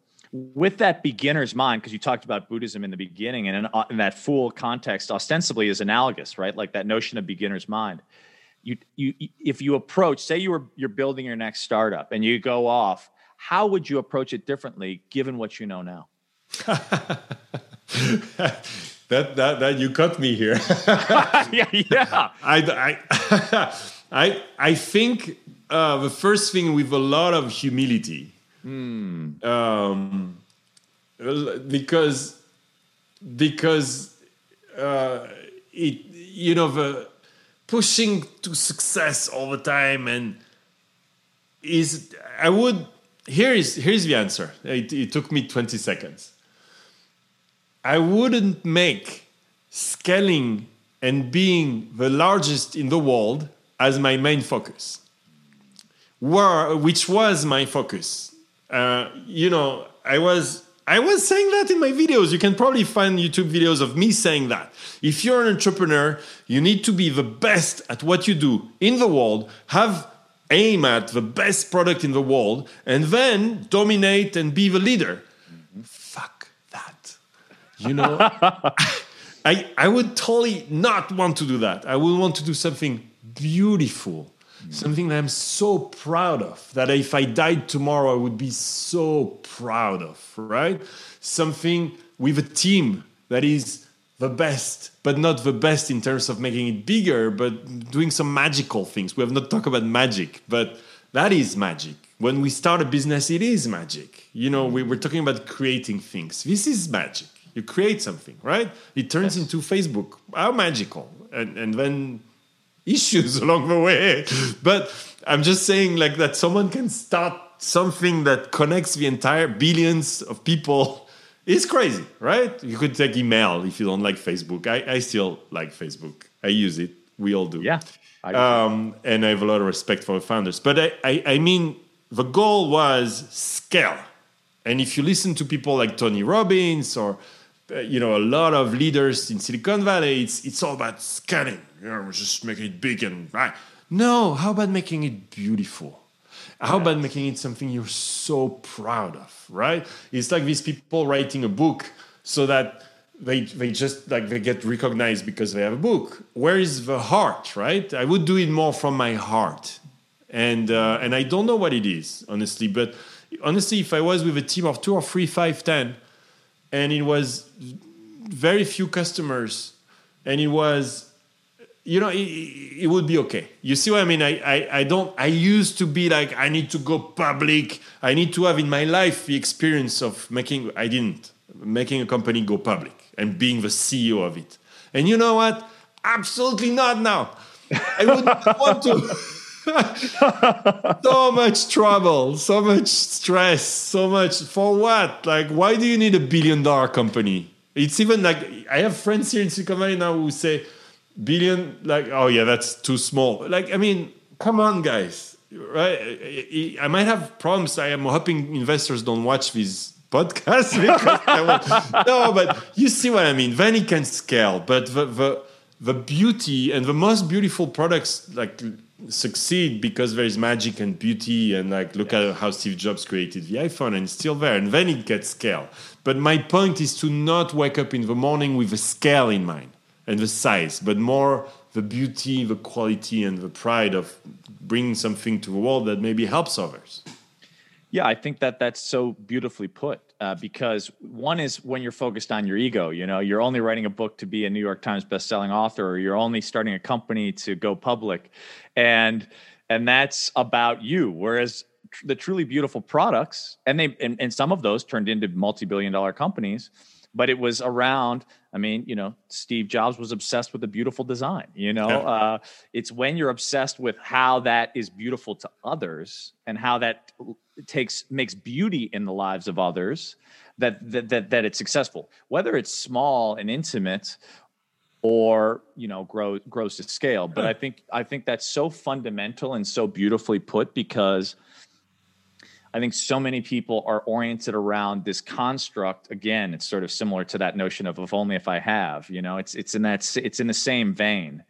with that beginner's mind because you talked about Buddhism in the beginning and in, uh, in that fool context ostensibly is analogous, right? Like that notion of beginner's mind. You you if you approach, say you were you're building your next startup and you go off, how would you approach it differently given what you know now? (laughs) that that, that you cut me here (laughs) yeah, yeah. I, I, (laughs) I, I think uh, the first thing with a lot of humility, um, because because uh, it you know the pushing to success all the time and is I would here is here's the answer. It, it took me twenty seconds. I wouldn't make scaling and being the largest in the world as my main focus, Where, which was my focus. Uh, you know, I was I was saying that in my videos. You can probably find YouTube videos of me saying that. If you're an entrepreneur, you need to be the best at what you do in the world. Have aim at the best product in the world, and then dominate and be the leader. You know, (laughs) I, I would totally not want to do that. I would want to do something beautiful, something that I'm so proud of, that if I died tomorrow, I would be so proud of, right? Something with a team that is the best, but not the best in terms of making it bigger, but doing some magical things. We have not talked about magic, but that is magic. When we start a business, it is magic. You know, we were talking about creating things. This is magic. You create something, right? It turns into Facebook. How magical. And, and then issues (laughs) along the way. But I'm just saying, like, that someone can start something that connects the entire billions of people (laughs) is crazy, right? You could take email if you don't like Facebook. I, I still like Facebook, I use it. We all do. Yeah. I- Um, and I have a lot of respect for the founders. But I, I, I mean, the goal was scale. And if you listen to people like Tony Robbins or you know a lot of leaders in Silicon Valley, it's it's all about scaling. You know, just making it big and right. No, how about making it beautiful? How about making it something you're so proud of, right? It's like these people writing a book so that they they just like they get recognized because they have a book. Where is the heart, right? I would do it more from my heart, and uh, and I don't know what it is honestly, but honestly, if I was with a team of two or three, five, ten, and it was very few customers, and it was you know, it, it would be okay. You see what I mean? I, I, I don't, I used to be like, I need to go public. I need to have in my life the experience of making, I didn't, making a company go public and being the CEO of it. And you know what? Absolutely not now. I would not want to. (laughs) (laughs) so much trouble, so much stress, so much for what? Like, why do you need a billion dollar company? It's even like, I have friends here in Silicon Valley now who say, billion like oh yeah that's too small like i mean come on guys right? I might have problems. I am hoping investors don't watch these podcasts (laughs) because no, but you see what I mean. It can scale, but the the the beauty and the most beautiful products like succeed because there is magic and beauty and like look at how Steve Jobs created the iPhone and it's still there and then it gets scale. But my point is to not wake up in the morning with a scale in mind and the size, but more the beauty, the quality, and the pride of bringing something to the world that maybe helps others. Yeah, I think that that's so beautifully put. Uh, because one is when you're focused on your ego, you know, you're only writing a book to be a New York Times best-selling author, or you're only starting a company to go public, and and that's about you. Whereas the truly beautiful products, and they and, and some of those turned into multi-billion dollar companies, but it was around i mean you know steve jobs was obsessed with the beautiful design you know? Uh, it's when you're obsessed with how that is beautiful to others and how that takes makes beauty in the lives of others that that that, that it's successful. Whether it's small and intimate or you know grow, grows to scale but i think i think that's so fundamental and so beautifully put because I think so many people are oriented around this construct. Again, it's sort of similar to that notion of "if only if I have." You know, it's it's in that it's in the same vein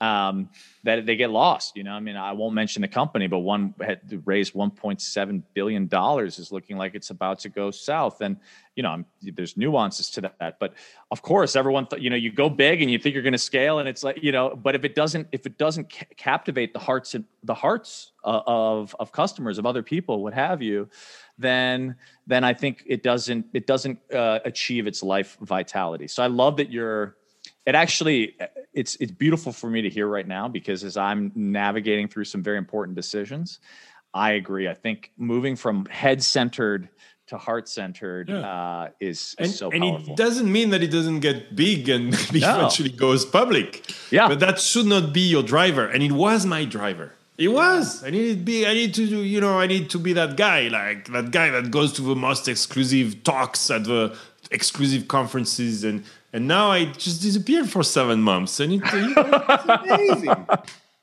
um, that they get lost. You know, I mean, I won't mention the company, but one had raised 1.7 billion dollars is looking like it's about to go south. And you know, I'm, there's nuances to that, but of course, everyone, th- you know, you go big and you think you're going to scale, and it's like you know, but if it doesn't, if it doesn't ca- captivate the hearts and the hearts uh, of of customers, of other people, what have you, then then I think it doesn't it doesn't uh, achieve its life vitality. So I love that you're it actually it's it's beautiful for me to hear right now because as I'm navigating through some very important decisions, I agree. I think moving from head centered to heart centered yeah. uh, is, and, so and powerful. it doesn't mean that it doesn't get big and (laughs) eventually goes public. Yeah, but that should not be your driver. And it was my driver. It was. I need to be. I need to do. You know. I need to be that guy, like that guy that goes to the most exclusive talks at the exclusive conferences and and now I just disappeared for seven months, and it, it's amazing.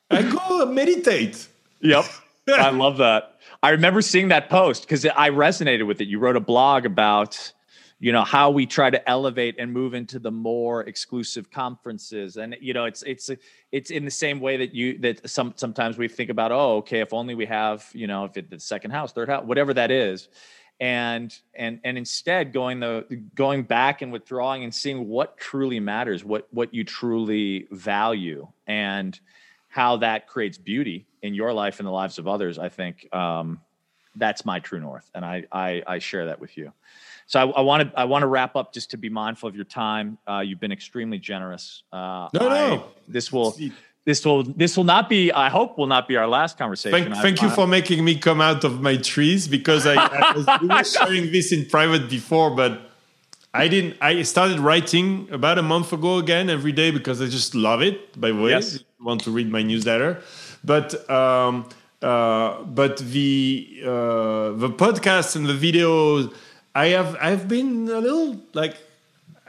I go meditate. Yep, (laughs) I love that. I remember seeing that post because I resonated with it. You wrote a blog about, you know, how we try to elevate and move into the more exclusive conferences, and you know, it's it's it's in the same way that you that some sometimes we think about, oh, okay, if only we have, you know, if it's the second house, third house, whatever that is and and and instead going the going back and withdrawing and seeing what truly matters what what you truly value and how that creates beauty in your life and the lives of others i think um, that's my true north and I, I i share that with you so I want to I want to wrap up just to be mindful of your time. Uh, you've been extremely generous. Uh, no, I, no. This will this will this will not be i hope will not be our last conversation. Thank, thank you for making me come out of my trees because i, I was, (laughs) sharing this in private before but i didn't i started writing about a month ago again every day because i just love it by the way. Yes. want to read my newsletter. But um, uh, but the uh, the podcast and the videos i have i've been a little like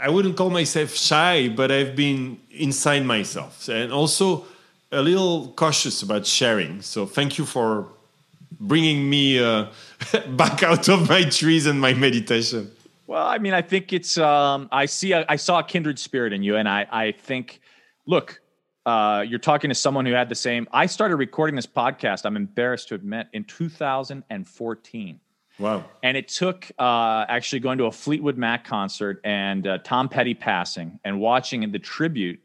I wouldn't call myself shy, but I've been inside myself and also a little cautious about sharing. So thank you for bringing me uh, (laughs) back out of my trees and my meditation. Well, I mean, I think it's. Um, I see. A, I saw a kindred spirit in you, and I. I think. Look, uh, you're talking to someone who had the same. I started recording this podcast. I'm embarrassed to admit in 2014. Wow. And it took uh, actually going to a Fleetwood Mac concert and uh, Tom Petty passing and watching the tribute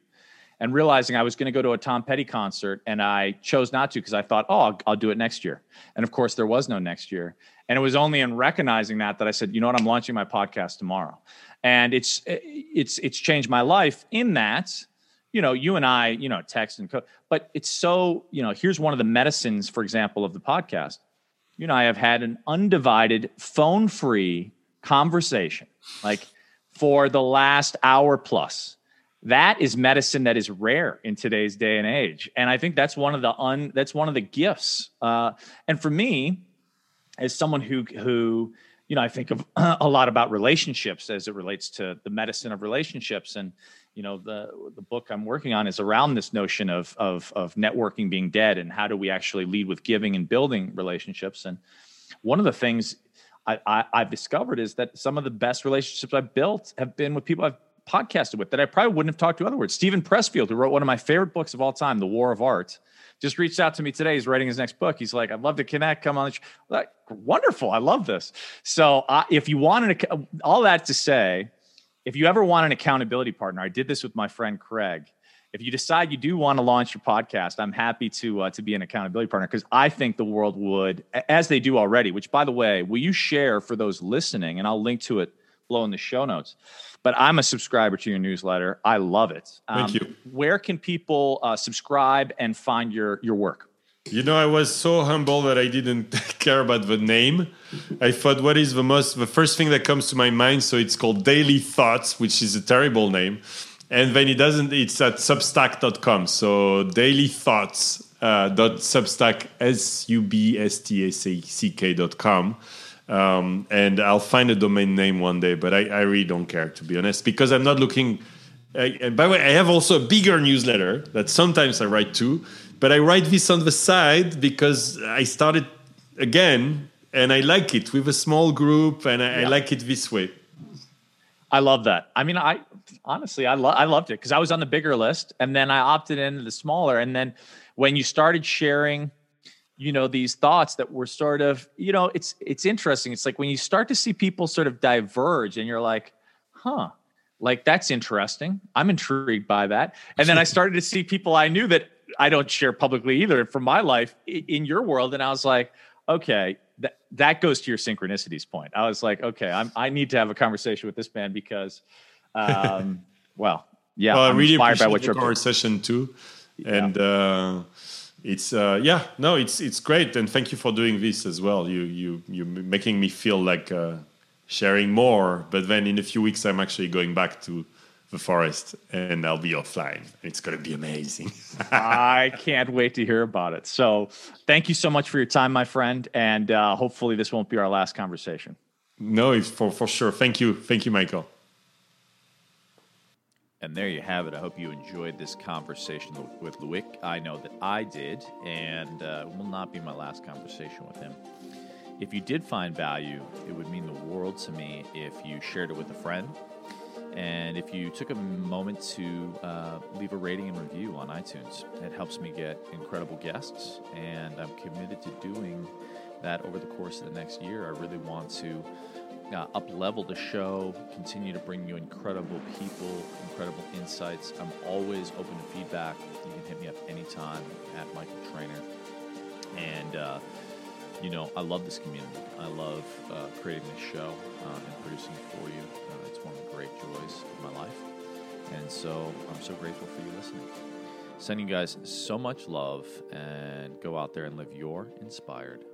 and realizing I was going to go to a Tom Petty concert and I chose not to because I thought, oh, I'll, I'll, do it next year. And of course, there was no next year. And it was only in recognizing that that I said, you know what, I'm launching my podcast tomorrow. And it's it's it's changed my life in that you know, you and I, you know, text and code, but it's so, you know, here's one of the medicines, for example, of the podcast you and I have had an undivided phone free conversation, like for the last hour plus. That is medicine that is rare in today's day and age, and I think that's one of the un that's one of the gifts. Uh, and for me, as someone who who you know, I think of (clears throat) a lot about relationships as it relates to the medicine of relationships. And, you know, the the book I'm working on is around this notion of of of networking being dead and how do we actually lead with giving and building relationships. And one of the things I, I, I've discovered is that some of the best relationships I've built have been with people I've podcasted with that I probably wouldn't have talked to otherwise. Steven Pressfield, who wrote one of my favorite books of all time, The War of Art, just reached out to me today. He's writing his next book. He's like, I'd love to connect. Come on. Like, wonderful. I love this. So uh, if you wanted an, all that to say, if you ever want an accountability partner, I did this with my friend Craig. If you decide you do want to launch your podcast, I'm happy to uh, to be an accountability partner because I think the world would, as they do already. Which, by the way, will you share for those listening? And I'll link to it below in the show notes but I'm a subscriber to your newsletter. I love it. Um, Thank you. Where can people uh, subscribe and find your your work? You know, I was so humble that I didn't (laughs) care about the name. I thought, what is the most, the first thing that comes to my mind? So it's called Daily Thoughts, which is a terrible name. And then it doesn't, it's at substack.com. So daily thoughts uh, dot substack, S U B S T A C K.com. Um, and I'll find a domain name one day, but I, I really don't care to be honest because I'm not looking. Uh, by the way, I have also a bigger newsletter that sometimes I write to, but I write this on the side because I started again and I like it with a small group and I, yeah. I like it this way. I love that. I mean, I honestly, I, lo- I loved it because I was on the bigger list and then I opted into the smaller. And then when you started sharing you know these thoughts that were sort of you know it's it's interesting it's like when you start to see people sort of diverge and you're like huh like that's interesting i'm intrigued by that and then i started to see people i knew that i don't share publicly either from my life in your world. And i was like okay that that goes to your synchronicities point. I was like okay I'm, i need to have a conversation with this man because um (laughs) well yeah well, i'm really inspired by what your conversation too. And yeah. uh it's uh, yeah no it's it's great. And thank you for doing this as well. You you you making me feel like uh, sharing more. But then in a few weeks i'm actually going back to the forest and i'll be offline it's going to be amazing (laughs) i can't wait to hear about it so thank you so much for your time my friend and uh, hopefully this won't be our last conversation no for for sure thank you thank you michael and there you have it. I hope you enjoyed this conversation with Loic. I know that I did, and uh, will not be my last conversation with him. If you did find value, it would mean the world to me if you shared it with a friend. And if you took a moment to uh, leave a rating and review on iTunes, it helps me get incredible guests. And I'm committed to doing that over the course of the next year. I really want to uh, up level the show, continue to bring you incredible people, incredible insights. I'm always open to feedback. You can hit me up anytime at Michael Trainer. And, uh, you know, I love this community. I love uh, creating this show uh, and producing it for you. Great joys of my life. And so I'm so grateful for you listening. Sending you guys so much love and go out there and live your inspired.